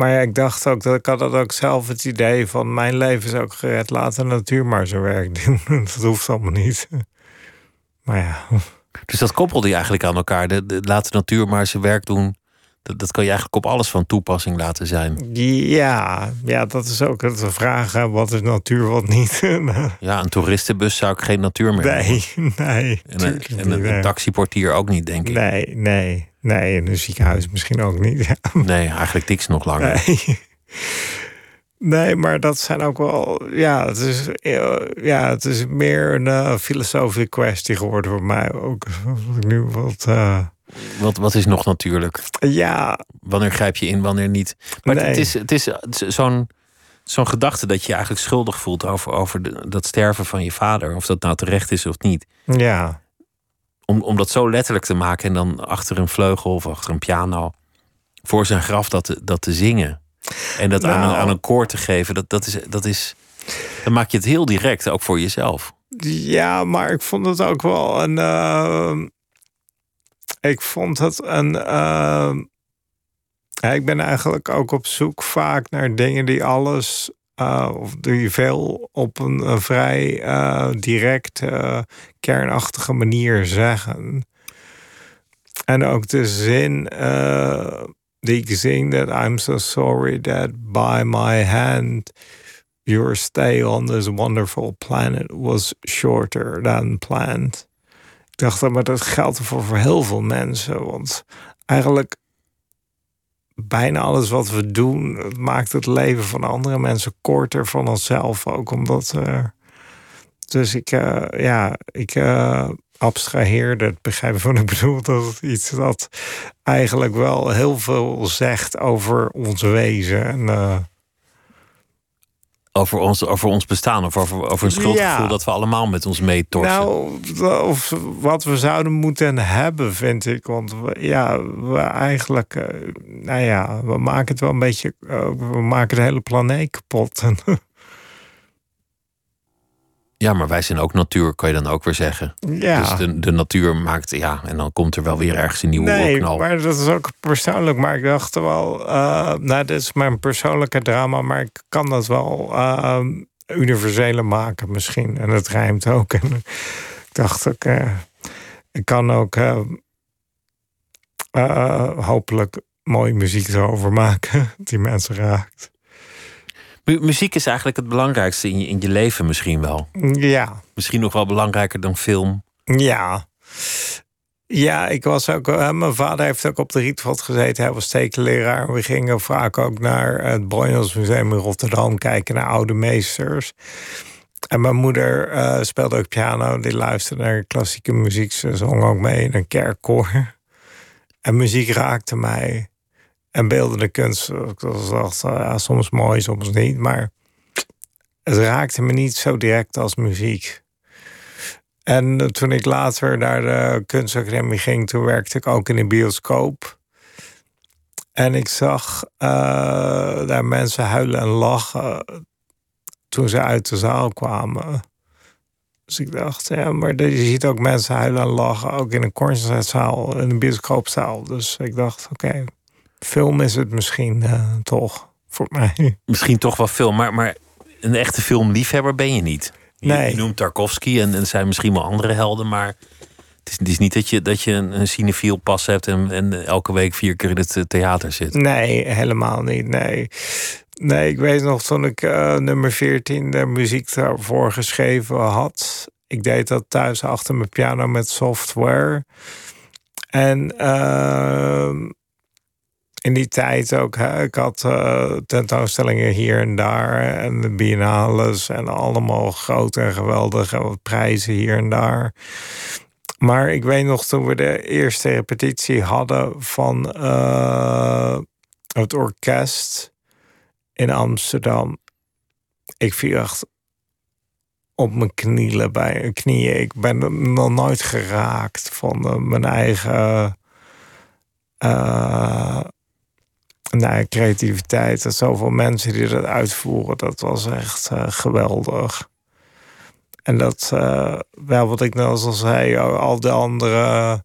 Maar ja, ik dacht ook dat ik had dat ook zelf het idee van mijn leven is ook gered. Laat de natuur maar zijn werk doen. [LAUGHS] dat hoeft allemaal niet. [LAUGHS] Maar ja. Dus dat koppelde je eigenlijk aan elkaar. De, de, laat de natuur maar zijn werk doen. Dat, dat kan je eigenlijk op alles van toepassing laten zijn. Ja, ja dat is ook de vraag. Wat is natuur, wat niet? [LAUGHS] ja, een toeristenbus zou ik geen natuur meer Nee, hebben. nee. En, een, en een, een taxiportier ook niet, denk ik. Nee, nee. Nee, in een ziekenhuis misschien ook niet. [LAUGHS] Ja. Nee, eigenlijk niks nog langer. Nee. nee, maar dat zijn ook wel. Ja, het is, ja, het is meer een uh, filosofische kwestie geworden voor mij ook. Nu wat. Uh... Wat, wat is nog natuurlijk? Ja. Wanneer grijp je in, wanneer niet? Maar nee. het is, het is zo'n zo'n gedachte dat je je eigenlijk schuldig voelt over, over de, dat sterven van je vader. Of dat nou terecht is of niet. Ja. Om, om dat zo letterlijk te maken en dan achter een vleugel of achter een piano voor zijn graf dat te, dat te zingen. En dat nou, aan, een, aan een koor te geven, dat, dat, is, dat is. Dan maak je het heel direct, ook voor jezelf. Ja, maar ik vond het ook wel een. Uh, ik vond het een. Uh, ja, ik ben eigenlijk ook op zoek vaak naar dingen die alles. Uh, of die veel op een, vrij uh, direct, uh, kernachtige manier zeggen. En ook de zin die ik zing: that I'm so sorry that by my hand your stay on this wonderful planet was shorter than planned. Ik dacht, maar dat geldt voor, voor heel veel mensen. Want eigenlijk bijna alles wat we doen, maakt het leven van andere mensen korter van onszelf ook. Omdat uh, dus ik, uh, ja, ik uh, abstraheerde het begrijpen van ik [LAUGHS] bedoel. Dat het iets dat eigenlijk wel heel veel zegt over ons wezen. En, uh, over ons, over ons bestaan of over, over een schuldgevoel ja. dat we allemaal met ons meetorsen. Nou, of wat we zouden moeten hebben, vind ik. Want we, ja, we eigenlijk, uh, nou ja, we maken het wel een beetje, uh, we maken de hele planeet kapot. [LAUGHS] ja, maar wij zijn ook natuur, kan je dan ook weer zeggen. Ja. Dus de, de natuur maakt, ja, en dan komt er wel weer ergens een nieuwe nee, oorknal. maar dat is ook persoonlijk. Maar ik dacht wel, uh, nou, dit is mijn persoonlijke drama, maar ik kan dat wel uh, universele maken misschien. En het rijmt ook. En ik dacht ook, uh, ik kan ook hopelijk mooie muziek erover maken [LAUGHS] die mensen raakt. Muziek is eigenlijk het belangrijkste in je, in je leven misschien wel. Ja. Misschien nog wel belangrijker dan film. Ja. Ja, ik was ook. Uh, mijn vader heeft ook op de Rietveld gezeten. Hij was tekenleraar. We gingen vaak ook naar het Brojans Museum in Rotterdam kijken naar oude meesters. En mijn moeder uh, speelde ook piano. Die luisterde naar klassieke muziek. Ze zong ook mee in een kerkkoor. En muziek raakte mij. En beeldende kunst, ik dacht, ja, soms mooi, soms niet. Maar het raakte me niet zo direct als muziek. En toen ik later naar de kunstacademie ging, toen werkte ik ook in een bioscoop. En ik zag uh, daar mensen huilen en lachen toen ze uit de zaal kwamen. Dus ik dacht, ja, maar je ziet ook mensen huilen en lachen, ook in een concertzaal, in een bioscoopzaal. Dus ik dacht, oké, film is het misschien uh, toch voor mij. [LAUGHS] Misschien toch wel film, maar, maar een echte filmliefhebber ben je niet. Je, nee. je noemt Tarkovsky en er zijn misschien wel andere helden, maar het is, het is niet dat je, dat je een, een cinefiel pas hebt en, en elke week vier keer in het theater zit. Nee, helemaal niet. Nee. Nee, ik weet nog toen ik uh, nummer 14 de muziek daarvoor geschreven had. Ik deed dat thuis achter mijn piano met software. En uh, in die tijd ook, ik had uh, tentoonstellingen hier en daar. En de biennales en allemaal groot en geweldig. En wat prijzen hier en daar. Maar ik weet nog toen we de eerste repetitie hadden van het orkest in Amsterdam. Ik viel echt op mijn knieën bij knieën. Ik ben nog nooit geraakt van uh, mijn eigen nou, creativiteit. Er zoveel mensen die dat uitvoeren, dat was echt uh, geweldig. En dat, wel wat ik net al zei, al de andere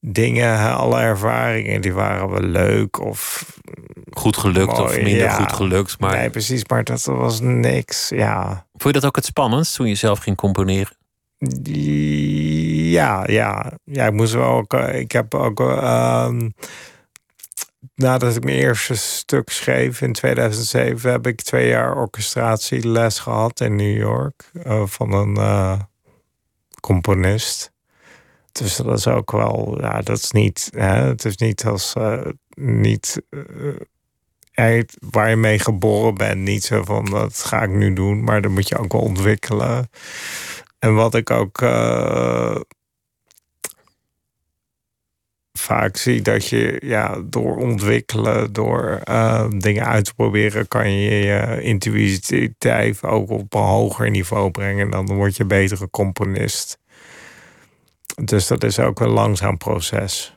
dingen, alle ervaringen, die waren wel leuk of goed gelukt mooi, of minder ja. goed gelukt. Maar Nee, precies, maar dat was niks. Ja, vond je dat ook het spannendst toen je zelf ging componeren? ja, ja. ja ik moest wel ook. eh, Ik heb ook. ehm, nadat ik mijn eerste stuk schreef in 2007, heb ik twee jaar orchestratieles gehad in New York eh, van een eh, componist. Dus dat is ook wel, ja, dat is niet, hè, het is niet als eh, niet waar je mee geboren bent, niet zo van dat ga ik nu doen, maar dat moet je ook wel ontwikkelen. En wat ik ook vaak zie, dat je ja, door ontwikkelen, door eh, dingen uit te proberen, kan je je intuïtiviteit ook op een hoger niveau brengen. Dan word je een betere componist. Dus dat is ook een langzaam proces.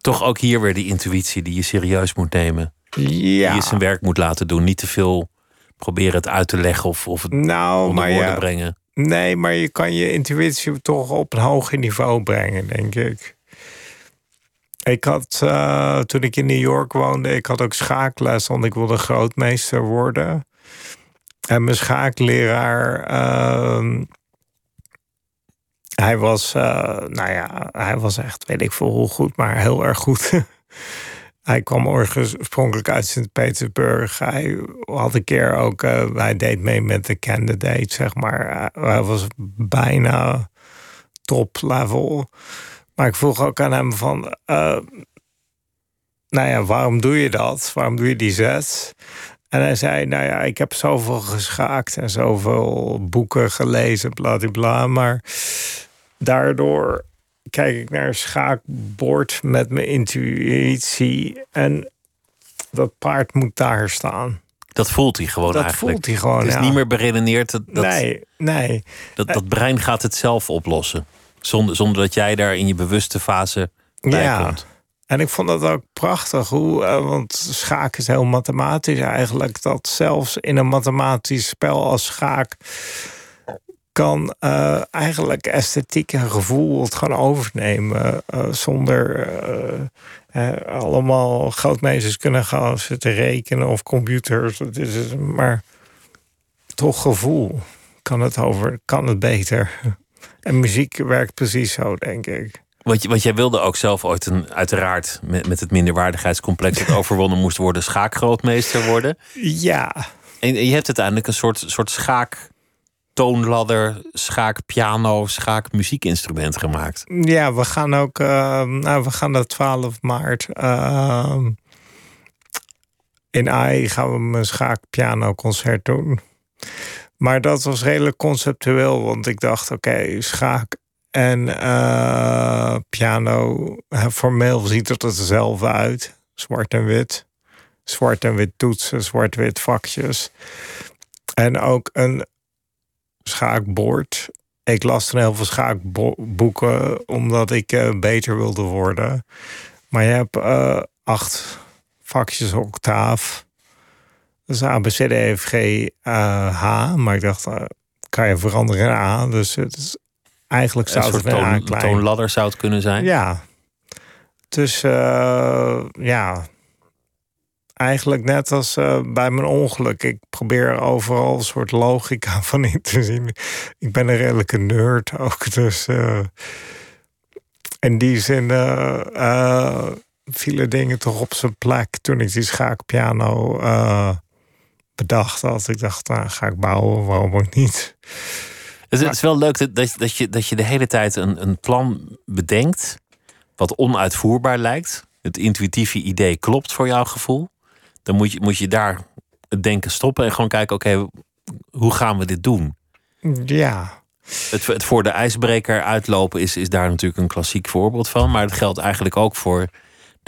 Toch ook hier weer die intuïtie die je serieus moet nemen. Die Ja, je zijn werk moet laten doen. Niet te veel proberen het uit te leggen of, of het nou, onder maar woorden ja, brengen. nee, maar je kan je intuïtie toch op een hoger niveau brengen, denk ik. Ik had, eh, toen ik in New York woonde, ik had ook schaakles, want ik wilde grootmeester worden. En mijn schaakleraar, ehm, hij was, eh, nou ja, hij was echt, weet ik veel hoe goed, maar heel erg goed. [LAUGHS] hij kwam oorspronkelijk uit Sint-Petersburg. Hij had een keer ook, eh, hij deed mee met de candidate, zeg maar. Hij was bijna top level. Maar ik vroeg ook aan hem van, uh, nou ja, waarom doe je dat? Waarom doe je die zet? En hij zei, nou ja, ik heb zoveel geschaakt en zoveel boeken gelezen, bla maar daardoor kijk ik naar een schaakbord met mijn intuïtie en dat paard moet daar staan. Dat voelt hij gewoon Dat eigenlijk. voelt hij gewoon, Het is ja. niet meer beredeneerd. Dat, dat, nee, nee. dat, dat brein gaat het zelf oplossen. Zonder, zonder dat jij daar in je bewuste fase bij Ja. komt. En ik vond dat ook prachtig, hoe, eh, want schaak is heel mathematisch eigenlijk. Dat zelfs in een mathematisch spel als schaak kan eh, eigenlijk esthetiek en gevoel het gewoon overnemen. eh, zonder eh, allemaal grootmeesters kunnen gaan zitten rekenen of computers. Het is, maar toch gevoel kan het, over, kan het beter. En muziek werkt precies zo, denk ik. Want, jij wilde ook zelf ooit een, uiteraard met, met het minderwaardigheidscomplex dat [LAUGHS] overwonnen moest worden, schaakgrootmeester worden. Ja, En, en je hebt uiteindelijk een soort, soort schaak toonladder, schaakpiano, schaakmuziekinstrument gemaakt. Ja, we gaan ook. eh, nou, we gaan de 12 maart. eh, in AI gaan we mijn schaakpianoconcert doen. Maar dat was redelijk conceptueel, want ik dacht: oké, schaak en piano. formeel ziet het er hetzelfde uit. Zwart en wit. Zwart en wit toetsen, zwart-wit vakjes. En ook een schaakbord. Ik las toen heel veel schaakboeken omdat ik uh, beter wilde worden. Maar je hebt uh, acht vakjes octaaf. Dus A, B, C, D, E, F, G, uh, H. Maar ik dacht, kan je veranderen in A. Dus het is eigenlijk zou een het soort toon, klein... toonladder zou het kunnen zijn. Ja. Dus ja, eigenlijk net als uh, bij mijn ongeluk. Ik probeer overal een soort logica [LAUGHS] van in te zien. Ik ben een redelijke nerd ook. Dus uh, in die zin vielen dingen toch op zijn plek toen ik die schaakpiano bedacht had. Ik dacht, nou ga ik bouwen, waarom ook niet? Het is wel leuk dat, dat, dat, je, dat je de hele tijd een, een plan bedenkt... wat onuitvoerbaar lijkt. Het intuïtieve idee klopt voor jouw gevoel dan moet je, moet je daar het denken stoppen en gewoon kijken: oké, hoe gaan we dit doen? Ja. Het, het voor de ijsbreker uitlopen is, is daar natuurlijk een klassiek voorbeeld van. Maar het geldt eigenlijk ook voor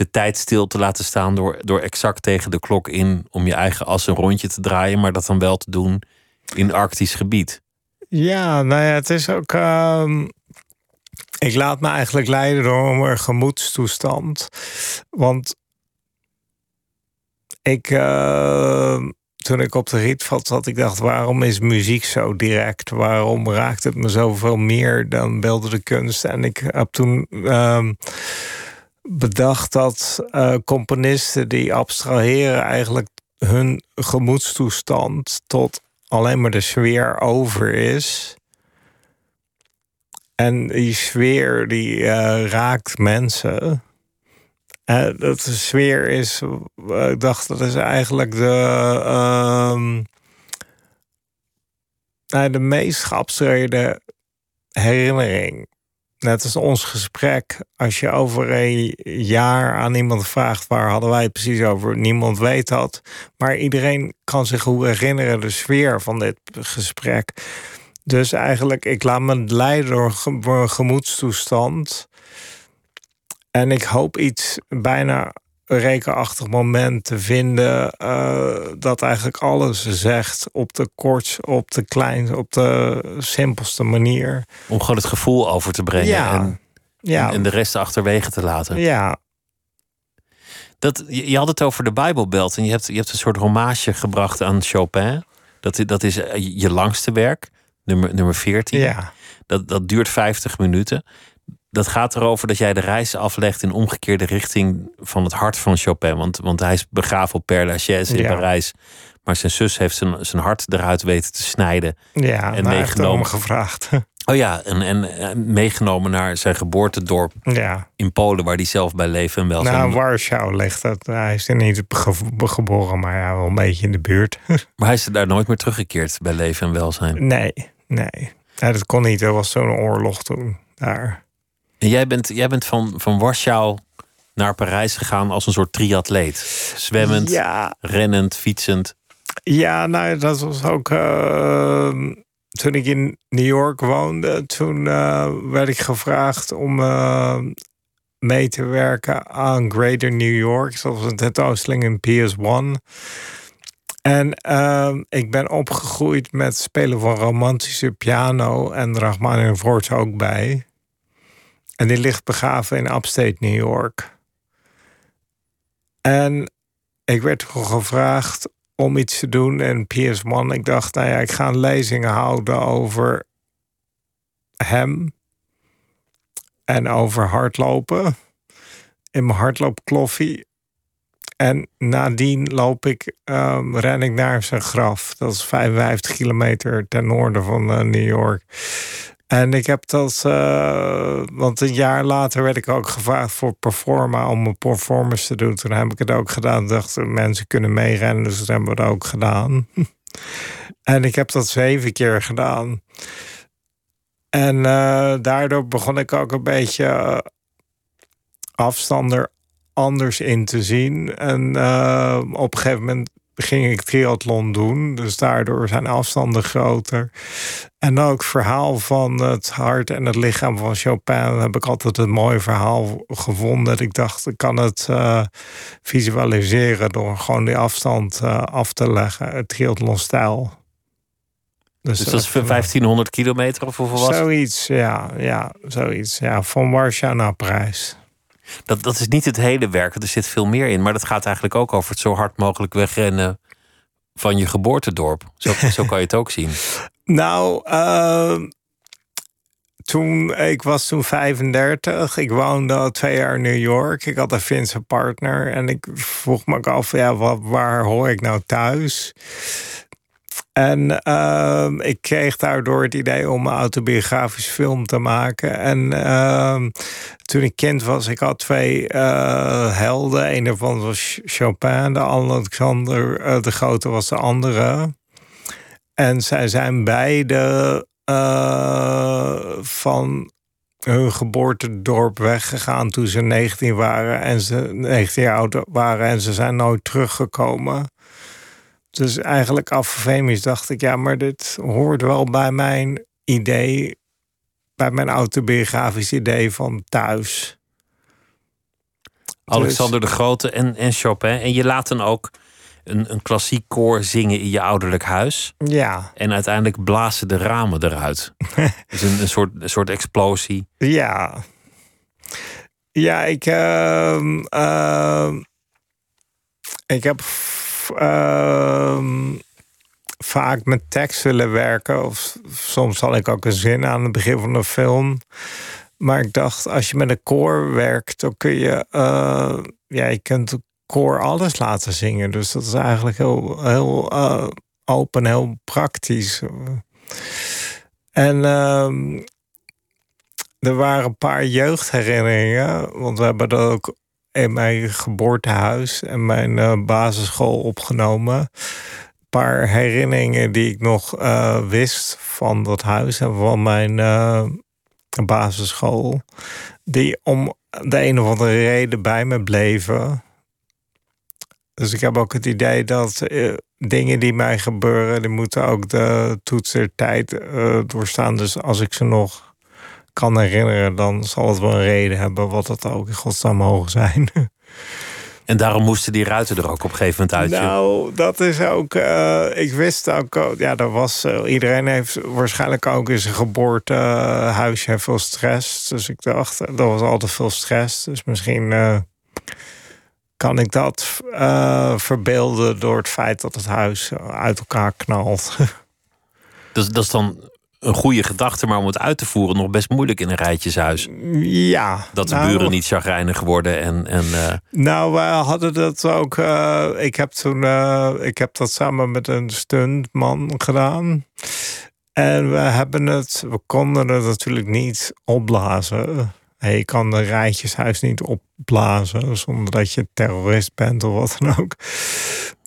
de tijd stil te laten staan door, door exact tegen de klok in om je eigen as een rondje te draaien, maar dat dan wel te doen in arctisch gebied. Ja, nou ja, het is ook. Ehm, ik laat me eigenlijk leiden door mijn gemoedstoestand. Want ik, uh, toen ik op de rietveld zat, ik dacht, waarom is muziek zo direct? Waarom raakt het me zoveel meer dan beeldende kunst? En ik heb toen uh, bedacht dat uh, componisten die abstraheren eigenlijk hun gemoedstoestand tot alleen maar de sfeer over is. En die sfeer die uh, raakt mensen. Uh, dat de sfeer is, ik dacht dat is eigenlijk de, uh, de meest geabstraheerde herinnering. Net als ons gesprek, als je over een jaar aan iemand vraagt waar hadden wij het precies over, niemand weet dat. Maar iedereen kan zich goed herinneren de sfeer van dit gesprek. Dus eigenlijk, ik laat me leiden door een gemoedstoestand. En ik hoop iets bijna rekenachtig moment te vinden uh, dat eigenlijk alles zegt op de kortst, op de kleinste, op de simpelste manier. Om gewoon het gevoel over te brengen ja. en, ja. en de rest achterwege te laten. Ja. Dat, je, je had het over de Bijbelbelt en je hebt, je hebt een soort hommage gebracht aan Chopin. Dat, dat is je langste werk, nummer, nummer 14. Ja. Dat, dat duurt 50 minuten dat gaat erover dat jij de reis aflegt in omgekeerde richting van het hart van Chopin. Want, want hij is begraven op Père Lachaise in Ja. Parijs. Maar zijn zus heeft zijn, zijn hart eruit weten te snijden. Ja, en om meegenomen. gevraagd. [LAUGHS] Oh ja, en, en meegenomen naar zijn geboortedorp ja. in Polen, waar hij zelf bij leven en welzijn. Nou, Warschau ligt dat. Hij is er niet ge- geboren, maar ja, wel een beetje in de buurt. [LAUGHS] Maar hij is er daar nooit meer teruggekeerd bij leven en welzijn. nee, nee. Ja, dat kon niet. Er was zo'n oorlog toen daar. En jij bent, jij bent van, van Warschau naar Parijs gegaan als een soort triatleet. Zwemmend, Ja, rennend, fietsend. Ja, nou, dat was ook. eh, toen ik in New York woonde, toen eh, werd ik gevraagd om eh, mee te werken aan Greater New York. Dat was een tentoonstelling in PS1. En ik ben opgegroeid met spelen van romantische piano en Rachmaninoff ook bij. En die ligt begraven in upstate New York. En ik werd gevraagd om iets te doen in PS1. Ik dacht, nou ja, ik ga een lezing houden over hem en over hardlopen in mijn hardloopkloffie. En nadien loop ik, ehm, ren ik naar zijn graf. Dat is 55 kilometer ten noorden van eh, New York. En ik heb dat, eh, want een jaar later werd ik ook gevraagd voor Performa om een performance te doen. Toen heb ik het ook gedaan. Dacht, mensen kunnen meerennen, dus dat hebben we ook gedaan. [LAUGHS] en ik heb dat zeven keer gedaan. En eh, daardoor begon ik ook een beetje eh, afstander anders in te zien. En op een gegeven moment ging ik triathlon doen. Dus daardoor zijn afstanden groter. En ook het verhaal van het hart en het lichaam van Chopin heb ik altijd een mooi verhaal gevonden. Dat ik dacht, ik kan het uh, visualiseren door gewoon die afstand uh, af te leggen. Het triathlon-stijl. Dus, dus dat is 1500 kilometer of hoeveel was Zoiets, ja, ja, zoiets. Ja, van Warschau naar Parijs. Dat, dat is niet het hele werk, er zit veel meer in. Maar dat gaat eigenlijk ook over het zo hard mogelijk wegrennen van je geboortedorp. Zo, zo kan je het ook zien. [LAUGHS] Nou, uh, toen, ik was toen 35. Ik woonde al twee jaar in New York. Ik had een Finse partner. En ik vroeg me af, ja, waar hoor ik nou thuis? En uh, ik kreeg daardoor het idee om een autobiografisch film te maken. En uh, toen ik kind was, ik had twee uh, helden. Een daarvan was Chopin, de Alexander uh, de Grote was de andere. En zij zijn beide uh, van hun geboortedorp weggegaan toen ze 19 waren en ze 19 jaar oud waren en ze zijn nooit teruggekomen. Dus eigenlijk afgefemisch dacht ik, ja, maar dit hoort wel bij mijn idee, bij mijn autobiografisch idee van thuis. Alexander de Grote en, en Chopin. En je laat dan ook een, een klassiek koor zingen in je ouderlijk huis. Ja. En uiteindelijk blazen de ramen eruit. [LAUGHS] dus een, een, soort, een soort explosie. Ja. Ja, ik, uh, uh, ik heb uh, vaak met tekst willen werken. Of soms had ik ook een zin aan het begin van een film. Maar ik dacht, als je met een koor werkt, dan kun je... Uh, ja, je kunt de koor alles laten zingen. Dus dat is eigenlijk heel, heel uh, open, heel praktisch. En uh, er waren een paar jeugdherinneringen. Want we hebben dat ook in mijn geboortehuis en mijn uh, basisschool opgenomen. Een paar herinneringen die ik nog uh, wist van dat huis en van mijn uh, basisschool. Die om de een of andere reden bij me bleven. Dus ik heb ook het idee dat dingen die mij gebeuren, die moeten ook de toetsertijd doorstaan. Dus als ik ze nog kan herinneren, dan zal het wel een reden hebben wat het ook in godsnaam mogen zijn. [LAUGHS] En daarom moesten die ruiten er ook op een gegeven moment uit. Nou, dat is ook. Uh, ik wist ook. Ja, dat was. Uh, iedereen heeft waarschijnlijk ook in zijn geboortehuisje uh, veel stress. Dus ik dacht, dat was altijd veel stress. Dus misschien eh, kan ik dat verbeelden door het feit dat het huis uit elkaar knalt. [LAUGHS] Dus dat is dan een goede gedachte, maar om het uit te voeren nog best moeilijk in een rijtjeshuis. Ja. Dat de buren nou- niet chagrijnig worden en. en uh... Nou, wij hadden dat ook. Uh, ik heb toen. Uh, ik heb dat samen met een stuntman gedaan. En we hebben het. We konden het natuurlijk niet opblazen. Je kan de rijtjeshuis niet opblazen zonder dat je terrorist bent of wat dan ook.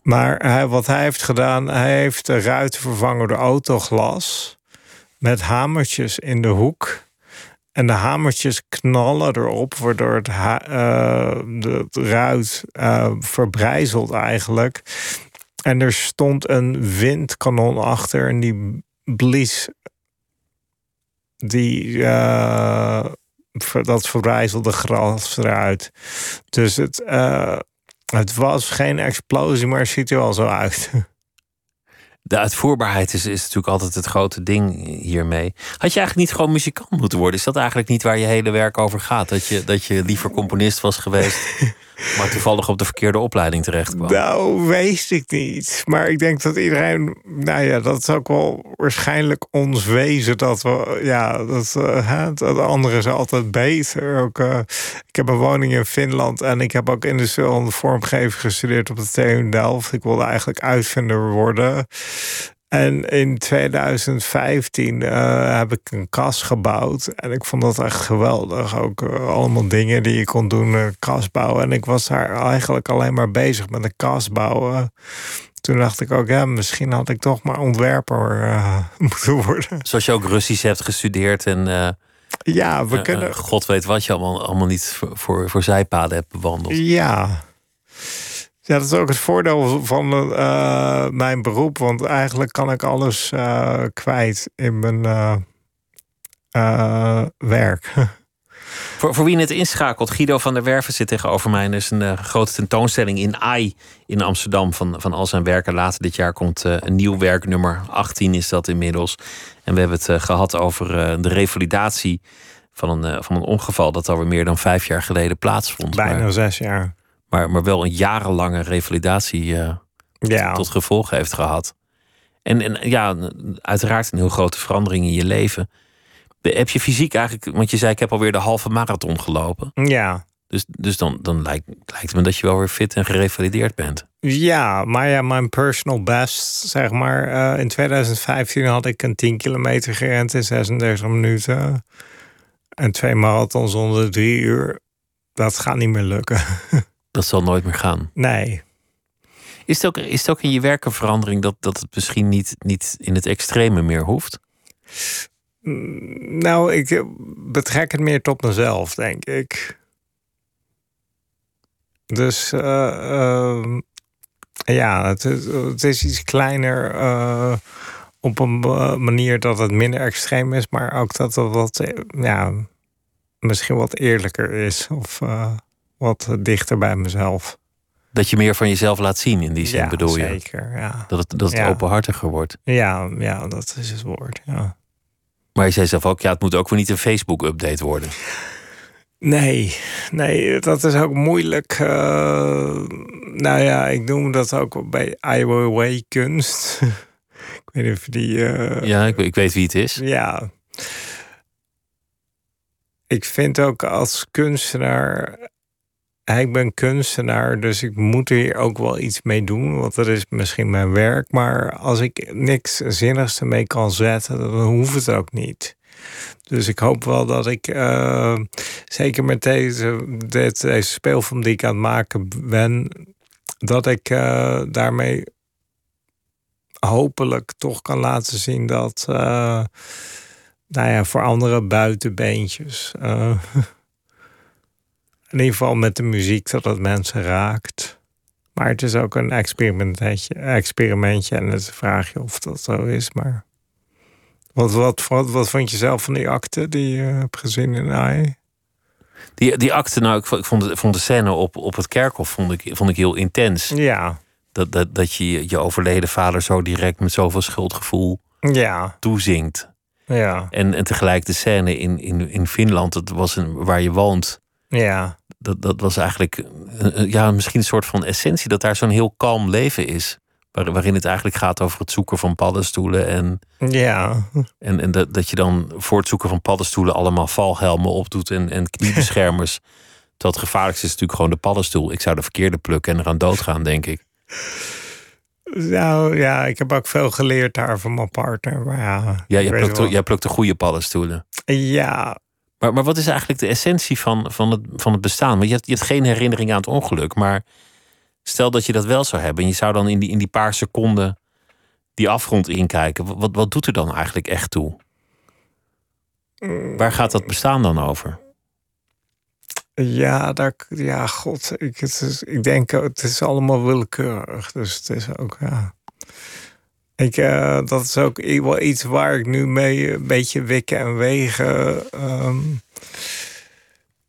Maar hij, wat hij heeft gedaan, hij heeft de ruiten vervangen door autoglas met hamertjes in de hoek. En de hamertjes knallen erop, waardoor het uh, ruit uh, verbrijzelt eigenlijk. En er stond een windkanon achter en die blies die, uh, dat verbrijzelde gras eruit. Dus het, het was geen explosie, maar het ziet er wel zo uit. [LAUGHS] de uitvoerbaarheid is, is natuurlijk altijd het grote ding hiermee. Had je eigenlijk niet gewoon muzikant moeten worden? Is dat eigenlijk niet waar je hele werk over gaat? Dat je, dat je liever componist was geweest, [LAUGHS] maar toevallig op de verkeerde opleiding terecht kwam? Nou, weet ik niet. Maar ik denk dat iedereen, nou ja, dat is ook wel waarschijnlijk ons wezen. Dat we, ja, dat, uh, dat andere is altijd beter. Ook, uh, ik heb een woning in Finland en ik heb ook industriële vormgeving gestudeerd op de TU Delft. Ik wilde eigenlijk uitvinder worden. En in 2015 uh, heb ik een kast gebouwd. En ik vond dat echt geweldig. Ook uh, allemaal dingen die je kon doen, uh, kast bouwen. En ik was daar eigenlijk alleen maar bezig met een kast bouwen. Toen dacht ik ook, ja, misschien had ik toch maar ontwerper [LAUGHS] moeten worden. Zoals je ook Russisch hebt gestudeerd en... ja, we kunnen... God weet wat je allemaal, allemaal niet voor, voor, voor zijpaden hebt bewandeld. Ja, Ja, dat is ook het voordeel van uh, mijn beroep. Want eigenlijk kan ik alles uh, kwijt in mijn uh, werk. [LAUGHS] Voor, voor wie net inschakelt, Guido van der Werven zit tegenover mij. Er is een grote tentoonstelling in AI in Amsterdam van, van al zijn werken. Later dit jaar komt een nieuw werk, nummer 18 is dat inmiddels. En we hebben het gehad over de revalidatie van een, van een ongeval dat alweer meer dan vijf jaar geleden plaatsvond. Bijna maar, zes jaar. Maar, maar wel een jarenlange revalidatie uh, ja. tot gevolg heeft gehad. En, en ja, uiteraard een heel grote verandering in je leven. Heb je fysiek eigenlijk, want je zei ik heb alweer de halve marathon gelopen. Ja. Dus, dus dan, dan lijkt, lijkt me dat je wel weer fit en gerevalideerd bent. Ja, maar ja, mijn personal best, zeg maar. Uh, in 2015 had ik een 10 kilometer gerend in 36 minuten. En twee marathons onder drie uur. Dat gaat niet meer lukken. [LAUGHS] Dat zal nooit meer gaan. Nee. Is het ook, is het ook in je werk een verandering dat, dat het misschien niet, niet in het extreme meer hoeft? Mm, nou, ik betrek het meer tot mezelf, denk ik. Dus uh, ja, het is, het is, iets kleiner uh, op een manier dat het minder extreem is, maar ook dat het wat, ja, misschien wat eerlijker is. Of wat dichter bij mezelf. Dat je meer van jezelf laat zien in die zin, ja, bedoel je? Zeker, ja. Dat het, dat het openhartiger wordt. Ja, ja, dat is het woord, ja. Maar je zei zelf ook, ja, het moet ook weer niet een Facebook-update worden. Nee, nee, dat is ook moeilijk. Uh, nou ja, ik noem dat ook bij Ai Weiwei kunst. [LAUGHS] ik weet niet of die... Uh, ja, ik, ik weet wie het is. Ja. Ik vind ook als kunstenaar ik ben kunstenaar, dus ik moet hier ook wel iets mee doen. Want dat is misschien mijn werk. Maar als ik niks zinnigs ermee kan zetten, dan hoeft het ook niet. Dus ik hoop wel dat ik, uh, zeker met deze, dit, deze speelfilm die ik aan het maken ben, dat ik uh, daarmee hopelijk toch kan laten zien dat, uh, nou ja, voor andere buitenbeentjes. [LAUGHS] in ieder geval met de muziek dat het mensen raakt. Maar het is ook een experimentje, experimentje en het vraag je of dat zo is. Maar wat, wat, wat, wat vond je zelf van die akte die je hebt gezien in AI? Die, die akte, nou, ik vond, de, vond de scène op, op het kerkhof vond ik, vond ik heel intens. Ja. Dat, dat, dat je je overleden vader zo direct met zoveel schuldgevoel ja. toezingt. Ja. En, en tegelijk de scène in, in, in Finland, dat was een, waar je woont. Ja dat, dat was eigenlijk eh, eh, ja, misschien een soort van essentie. Dat daar zo'n heel kalm leven is. Waar, waarin het eigenlijk gaat over het zoeken van paddenstoelen. En, ja. en, en dat, dat je dan voor het zoeken van paddenstoelen allemaal valhelmen opdoet en, en kniebeschermers. [LAUGHS] Terwijl het gevaarlijkste is natuurlijk gewoon de paddenstoel. Ik zou de verkeerde plukken en eraan doodgaan, denk ik. Nou ja, ik heb ook veel geleerd daar van mijn partner. Maar ja, ja jij, plukt, jij plukt de goede paddenstoelen. Ja, maar, maar wat is eigenlijk de essentie van, van, het, van het bestaan? Want je hebt, je geen herinnering aan het ongeluk. Maar stel dat je dat wel zou hebben. En je zou dan in die, in die paar seconden die afgrond inkijken. Wat, wat doet er dan eigenlijk echt toe? Waar gaat dat bestaan dan over? Ja, daar, ja god. Ik, het is, ik denk, het is allemaal willekeurig. Dus het is ook, ja. Ik, uh, dat is ook wel iets waar ik nu mee een beetje wikken en wegen. Um,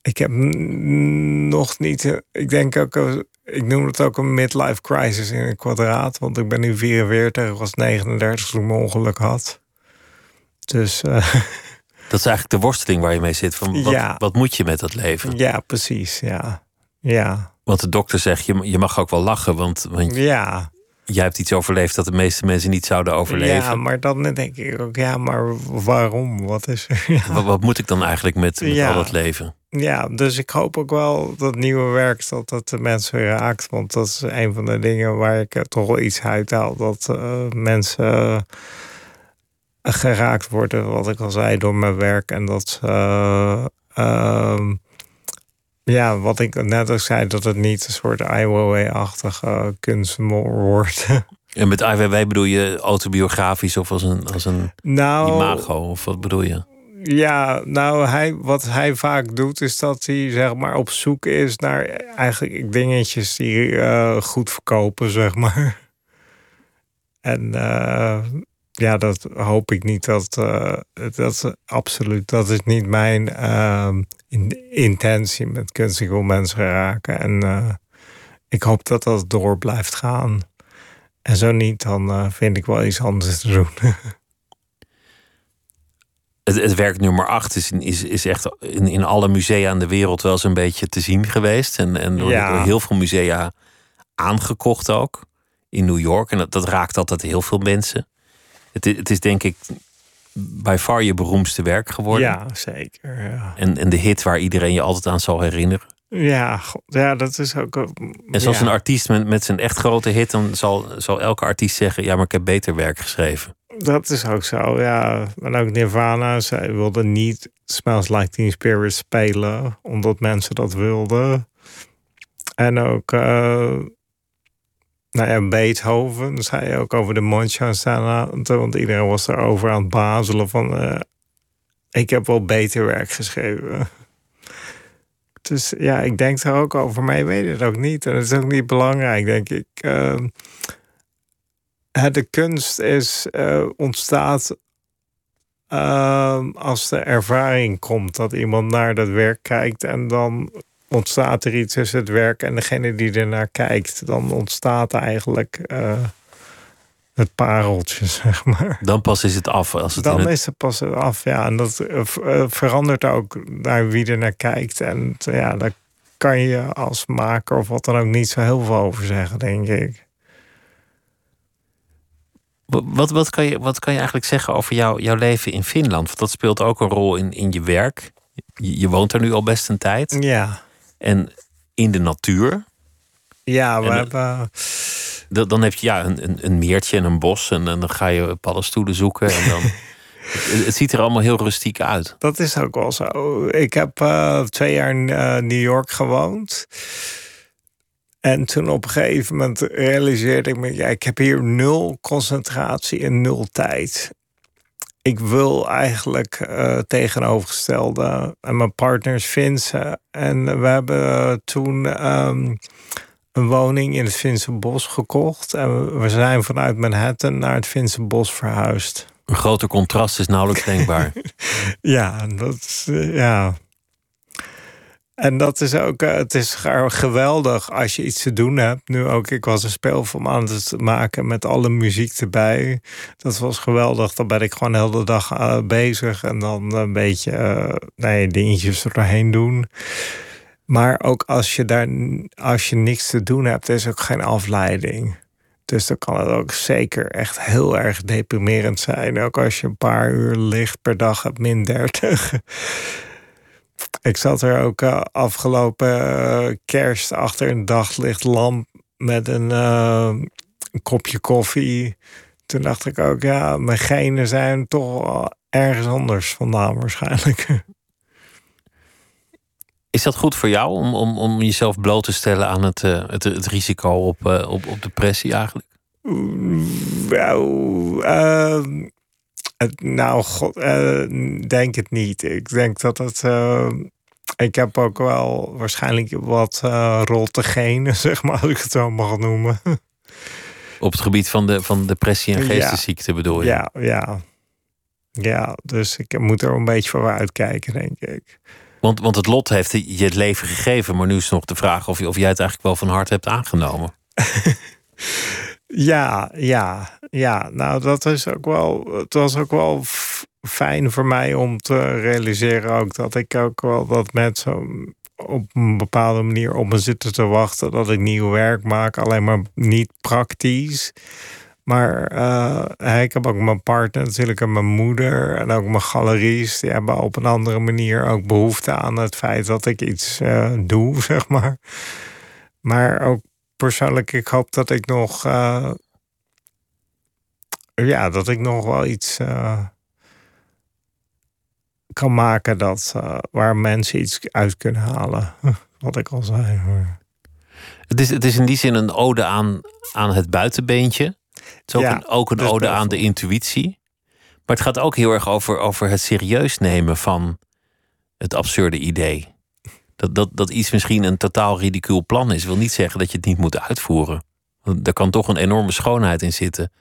ik heb nog niet. Eh, ik denk ook. Eh, ik noem het ook een midlife crisis in een kwadraat. Want ik ben nu 44, was 39 toen ik mijn ongeluk had. Dus. Uh, [LAUGHS] dat is eigenlijk de worsteling waar je mee zit. Van wat, ja. wat moet je met dat leven? Ja, precies. Ja. ja. Want de dokter zegt, je, je mag ook wel lachen. Want, want ja jij hebt iets overleefd dat de meeste mensen niet zouden overleven. Ja, maar dan denk ik ook, ja, maar waarom? Wat is er? [LAUGHS] Wat, wat, moet ik dan eigenlijk met, met al het leven? Ja, dus ik hoop ook wel dat nieuwe werk dat dat de mensen raakt. Want dat is een van de dingen waar ik toch wel iets uit haal. Dat uh, mensen uh, geraakt worden, wat ik al zei, door mijn werk. En dat ze uh, ja, wat ik net ook zei, dat het niet een soort IWW-achtige kunst wordt. En met IWW bedoel je autobiografisch of als een, als een nou, imago? Of wat bedoel je? Ja, nou, hij, wat hij vaak doet, is dat hij zeg maar op zoek is naar eigenlijk dingetjes die uh, goed verkopen, zeg maar. En uh, ja, dat hoop ik niet. Dat, uh, dat absoluut, dat is niet mijn intentie met kunst. Ik wil mensen raken. En ik hoop dat dat door blijft gaan. En zo niet, dan vind ik wel iets anders te doen. [LAUGHS] het, het werk nummer 8 is, is, is echt in, in alle musea in de wereld wel eens een beetje te zien geweest. En, en door, heel veel musea aangekocht ook. In New York. En dat, dat raakt altijd heel veel mensen. Het, het is denk ik bij far je beroemdste werk geworden. Ja, zeker. Ja. En, en de hit waar iedereen je altijd aan zal herinneren. Ja, ja dat is ook. En zoals een artiest met, met zijn echt grote hit, dan zal, zal elke artiest zeggen: Ja, maar ik heb beter werk geschreven. Dat is ook zo, ja. En ook Nirvana, zij wilden niet Smells Like Teen Spirit spelen, omdat mensen dat wilden. En ook, uh, nou ja, Beethoven zei ook over de Mondriaan want iedereen was erover aan het bazelen van, uh, ik heb wel beter werk geschreven. Dus ja, ik denk er ook over, maar je weet het ook niet. En het is ook niet belangrijk, denk ik. Uh, de kunst is, uh, ontstaat uh, als de ervaring komt dat iemand naar dat werk kijkt en dan ontstaat er iets tussen het werk en degene die er naar kijkt. Dan ontstaat eigenlijk uh, het pareltje, [LAUGHS] zeg maar. Dan pas is het af. Als het dan is het pas af, ja. En dat verandert ook naar wie er naar kijkt. En ja, daar kan je als maker of wat dan ook niet zo heel veel over zeggen, denk ik. Wat, wat, kan je, wat kan je eigenlijk zeggen over jou, jouw leven in Finland? Want dat speelt ook een rol in, in je werk. Je, je woont er nu al best een tijd. Ja. En in de natuur. Ja, we hebben. Dan, dan heb je ja, een, een, een meertje en een bos. En, dan ga je paddenstoelen zoeken. En dan. [LAUGHS] het, ziet er allemaal heel rustiek uit. Dat is ook wel zo. Ik heb uh, twee jaar in uh, New York gewoond. En toen op een gegeven moment realiseerde ik me, ja, ik heb hier nul concentratie en nul tijd. Ik wil eigenlijk uh, tegenovergestelde. En mijn partner is Finse. En we hebben toen um, een woning in het Finse bos gekocht. En we zijn vanuit Manhattan naar het Finse bos verhuisd. Een groter contrast is nauwelijks denkbaar. [LAUGHS] ja, dat is, ja, en dat is ook, eh, het is geweldig als je iets te doen hebt. Nu ook, ik was een speelfilm aan het maken met alle muziek erbij. Dat was geweldig. Dan ben ik gewoon de hele dag uh, bezig en dan een beetje uh, nee, dingetjes er doorheen doen. Maar ook als je daar als je niks te doen hebt, is ook geen afleiding. Dus dan kan het ook zeker echt heel erg deprimerend zijn. Ook als je een paar uur ligt per dag op min 30. Ik zat er ook uh, afgelopen uh, kerst achter een daglichtlamp met een, uh, een, kopje koffie. Toen dacht ik ook, ja, mijn genen zijn toch ergens anders vandaan waarschijnlijk. [LAUGHS] Is dat goed voor jou om, om, om jezelf bloot te stellen aan het, het, het risico op, op, op depressie eigenlijk? Wel, ehm, nou, god, uh, denk het niet. Ik denk dat het. Uh, ik heb ook wel waarschijnlijk wat uh, rotte genen, [LAUGHS] zeg maar, als ik het zo mag noemen. [LAUGHS] Op het gebied van, de, van depressie en geestesziekte bedoel je? Ja, ja. Ja, dus ik moet er een beetje voor uitkijken, denk ik. Want, want het lot heeft je het leven gegeven, maar nu is nog de vraag of, je, of jij het eigenlijk wel van harte hebt aangenomen. [LAUGHS] Ja, ja, ja. Nou, dat is ook wel. Het was ook wel fijn voor mij om te realiseren ook dat ik ook wel dat mensen op een bepaalde manier op me zitten te wachten dat ik nieuw werk maak, alleen maar niet praktisch. Maar uh, ik heb ook mijn partner natuurlijk en mijn moeder en ook mijn galeries. Die hebben op een andere manier ook behoefte aan het feit dat ik iets uh, doe, [LAUGHS] zeg maar. Maar ook persoonlijk, ik hoop dat ik nog. Uh, ja, dat ik nog wel iets uh, kan maken dat, uh, waar mensen iets uit kunnen halen. [LAUGHS] Wat ik al zei. Het, is, het is in die zin een ode aan, aan het buitenbeentje. Het is ook een, ook een dus ode aan de intuïtie. Maar het gaat ook heel erg over, over het serieus nemen van het absurde idee. Dat, dat, dat iets misschien een totaal ridicuul plan is, wil niet zeggen dat je het niet moet uitvoeren. Er kan toch een enorme schoonheid in zitten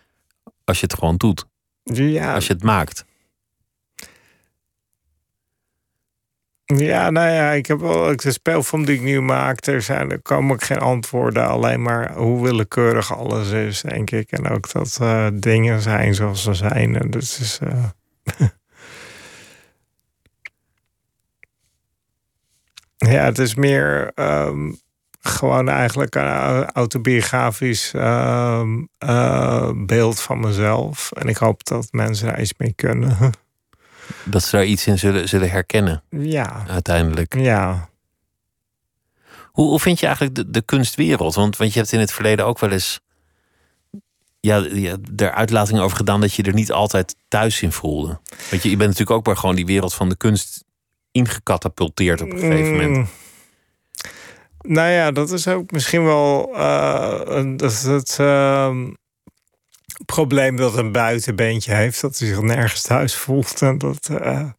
als je het gewoon doet. Ja. Als je het maakt. Ja, nou ja, ik heb wel de spelfilm die ik nu maak. Er, zijn, er komen geen antwoorden. Alleen maar hoe willekeurig alles is, denk ik. En ook dat uh, dingen zijn zoals ze zijn. En dus is. Uh... ja, het is meer um, gewoon eigenlijk een autobiografisch uh, beeld van mezelf. En ik hoop dat mensen daar iets mee kunnen. [LAUGHS] Dat ze daar iets in zullen, zullen herkennen. Ja. Uiteindelijk. Ja. Hoe, hoe vind je eigenlijk de, de kunstwereld? Want, want je hebt in het verleden ook wel eens ja, ja, er uitlatingen over gedaan dat je er niet altijd thuis in voelde. Want je, je bent natuurlijk ook maar gewoon die wereld van de kunst ingecatapulteerd op een gegeven moment. Mm. Nou ja, dat is ook misschien wel uh, dat het uh, probleem dat een buitenbeentje heeft, dat hij zich nergens thuis voelt. En dat, uh,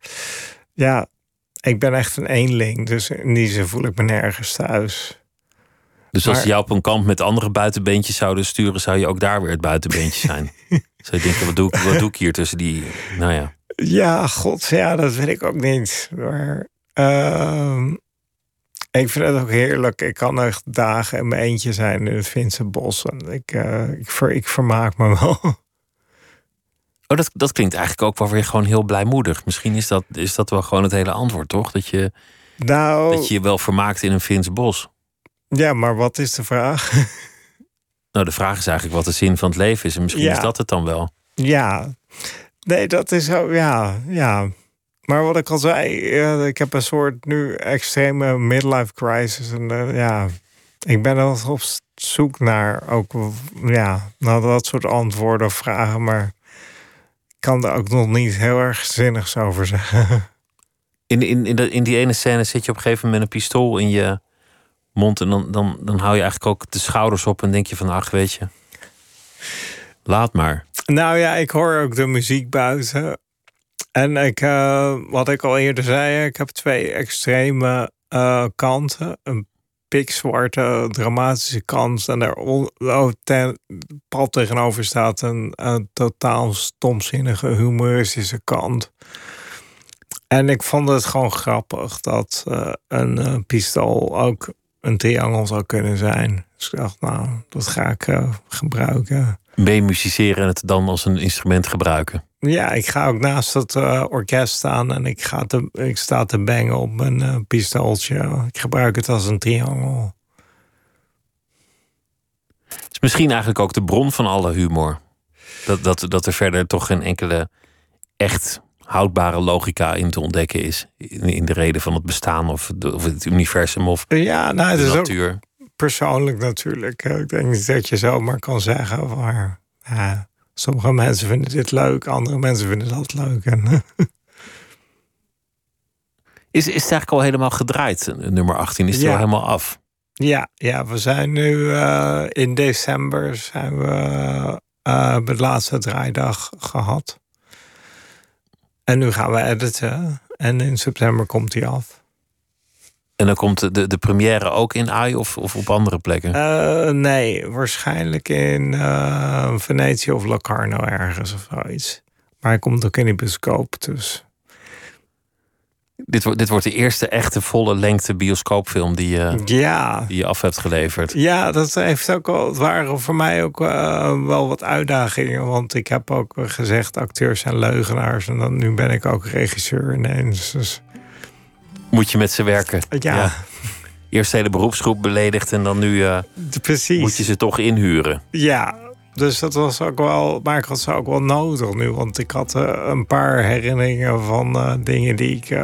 ja, ik ben echt een eenling, dus in die zin voel ik me nergens thuis. Dus als ze jou op een kamp met andere buitenbeentjes zouden sturen, zou je ook daar weer het buitenbeentje zijn. [LAUGHS] zou je denken, wat doe, ik, wat doe ik hier tussen die, nou ja. Ja, god, ja, dat weet ik ook niet. Maar uh, ik vind het ook heerlijk. Ik kan echt dagen in mijn eentje zijn in het Finse bos. En ik, uh, ik, ver, ik vermaak me wel. [LAUGHS] Oh, dat, dat klinkt eigenlijk ook wel weer gewoon heel blijmoedig. Misschien is dat, is dat wel gewoon het hele antwoord, toch? Dat je, nou, dat je je wel vermaakt in een Fins bos. Ja, maar wat is de vraag? [LAUGHS] Nou, de vraag is eigenlijk wat de zin van het leven is. En misschien Ja. is dat het dan wel. Ja, nee, dat is zo, ja, ja. Maar wat ik al zei, eh, ik heb een soort nu extreme midlife crisis. En eh, ja, ik ben wel op zoek naar ook, ja, naar dat soort antwoorden of vragen. Maar ik kan er ook nog niet heel erg zinnigs over zeggen. [LAUGHS] In, in, in, in die ene scène zit je op een gegeven moment een pistool in je mond. En dan, dan, dan hou je eigenlijk ook de schouders op en denk je van, ach, weet je, laat maar. Nou ja, ik hoor ook de muziek buiten. En ik, eh, wat ik al eerder zei, ik heb twee extreme eh, kanten. Een pikzwarte, dramatische kant. En daar on- oh, pal tegenover staat een, een totaal stomzinnige, humoristische kant. En ik vond het gewoon grappig dat eh, een pistool ook een triangel zou kunnen zijn. Dus ik dacht, nou, dat ga ik gebruiken. Meemusiceren en het dan als een instrument gebruiken. Ja, ik ga ook naast het eh, orkest staan en ik, ga te, ik sta te bangen op mijn eh, pistooltje. Ik gebruik het als een triangel. Het is misschien eigenlijk ook de bron van alle humor. Dat, dat, dat er verder toch geen enkele echt houdbare logica in te ontdekken is. In, in de reden van het bestaan of, de- of het universum of Ja, nou, het de is ook natuur. Persoonlijk natuurlijk. Eh, Ik denk niet dat je zomaar kan zeggen. Maar ja, sommige mensen vinden dit leuk, andere mensen vinden dat leuk. En, Is, is het eigenlijk al helemaal gedraaid, eh, nummer 18? Is het Ja. al helemaal af? ja, ja, we zijn nu eh, in december zijn we eh, hebben de laatste draaidag gehad. En nu gaan we editen. En in september komt hij af. En dan komt de, de, première ook in AI of, of op andere plekken? Eh, nee, waarschijnlijk in eh, Venetië of Locarno ergens of zoiets. Maar hij komt ook in de bioscoop, dus... dit, wordt, dit wordt de eerste echte volle lengte bioscoopfilm die je, Ja, die je af hebt geleverd. ja dat heeft ook wel... Het waren voor mij ook eh, wel wat uitdagingen. Want ik heb ook gezegd, acteurs zijn leugenaars. En dan, nu ben ik ook regisseur ineens. Dus Moet je met ze werken. ja, Eerst de hele beroepsgroep beledigd en dan nu eh, precies. moet je ze toch inhuren. Ja, dus dat was ook wel, maar ik had ze ook wel nodig nu. Want ik had eh, een paar herinneringen van eh, dingen die ik.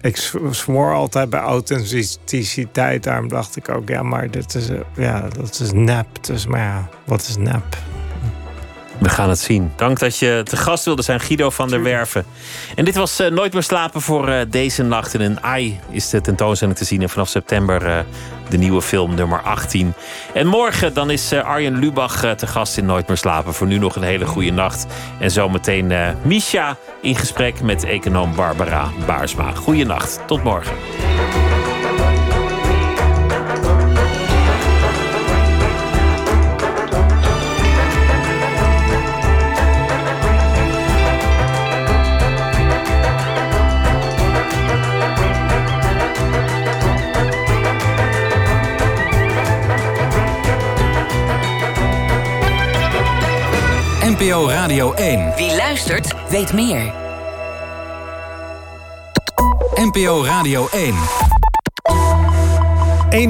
ik zwoer altijd bij authenticiteit. Daarom dacht ik ook, ja, maar dit is, ja, dat is nep. Dus, maar ja, wat is nep? We gaan het zien. Dank dat je te gast wilde zijn, Guido van der Werven. En dit was uh, Nooit meer slapen voor uh, deze nacht. In een AI is de tentoonstelling te zien. En vanaf september uh, de nieuwe film nummer 18. En morgen dan is Arjen Lubach te gast in Nooit meer slapen. Voor nu nog een hele goede nacht. En zometeen Misha in gesprek met econoom Barbara Baarsma. Goeienacht. Tot morgen. NPO Radio 1. Wie luistert, weet meer. NPO Radio 1.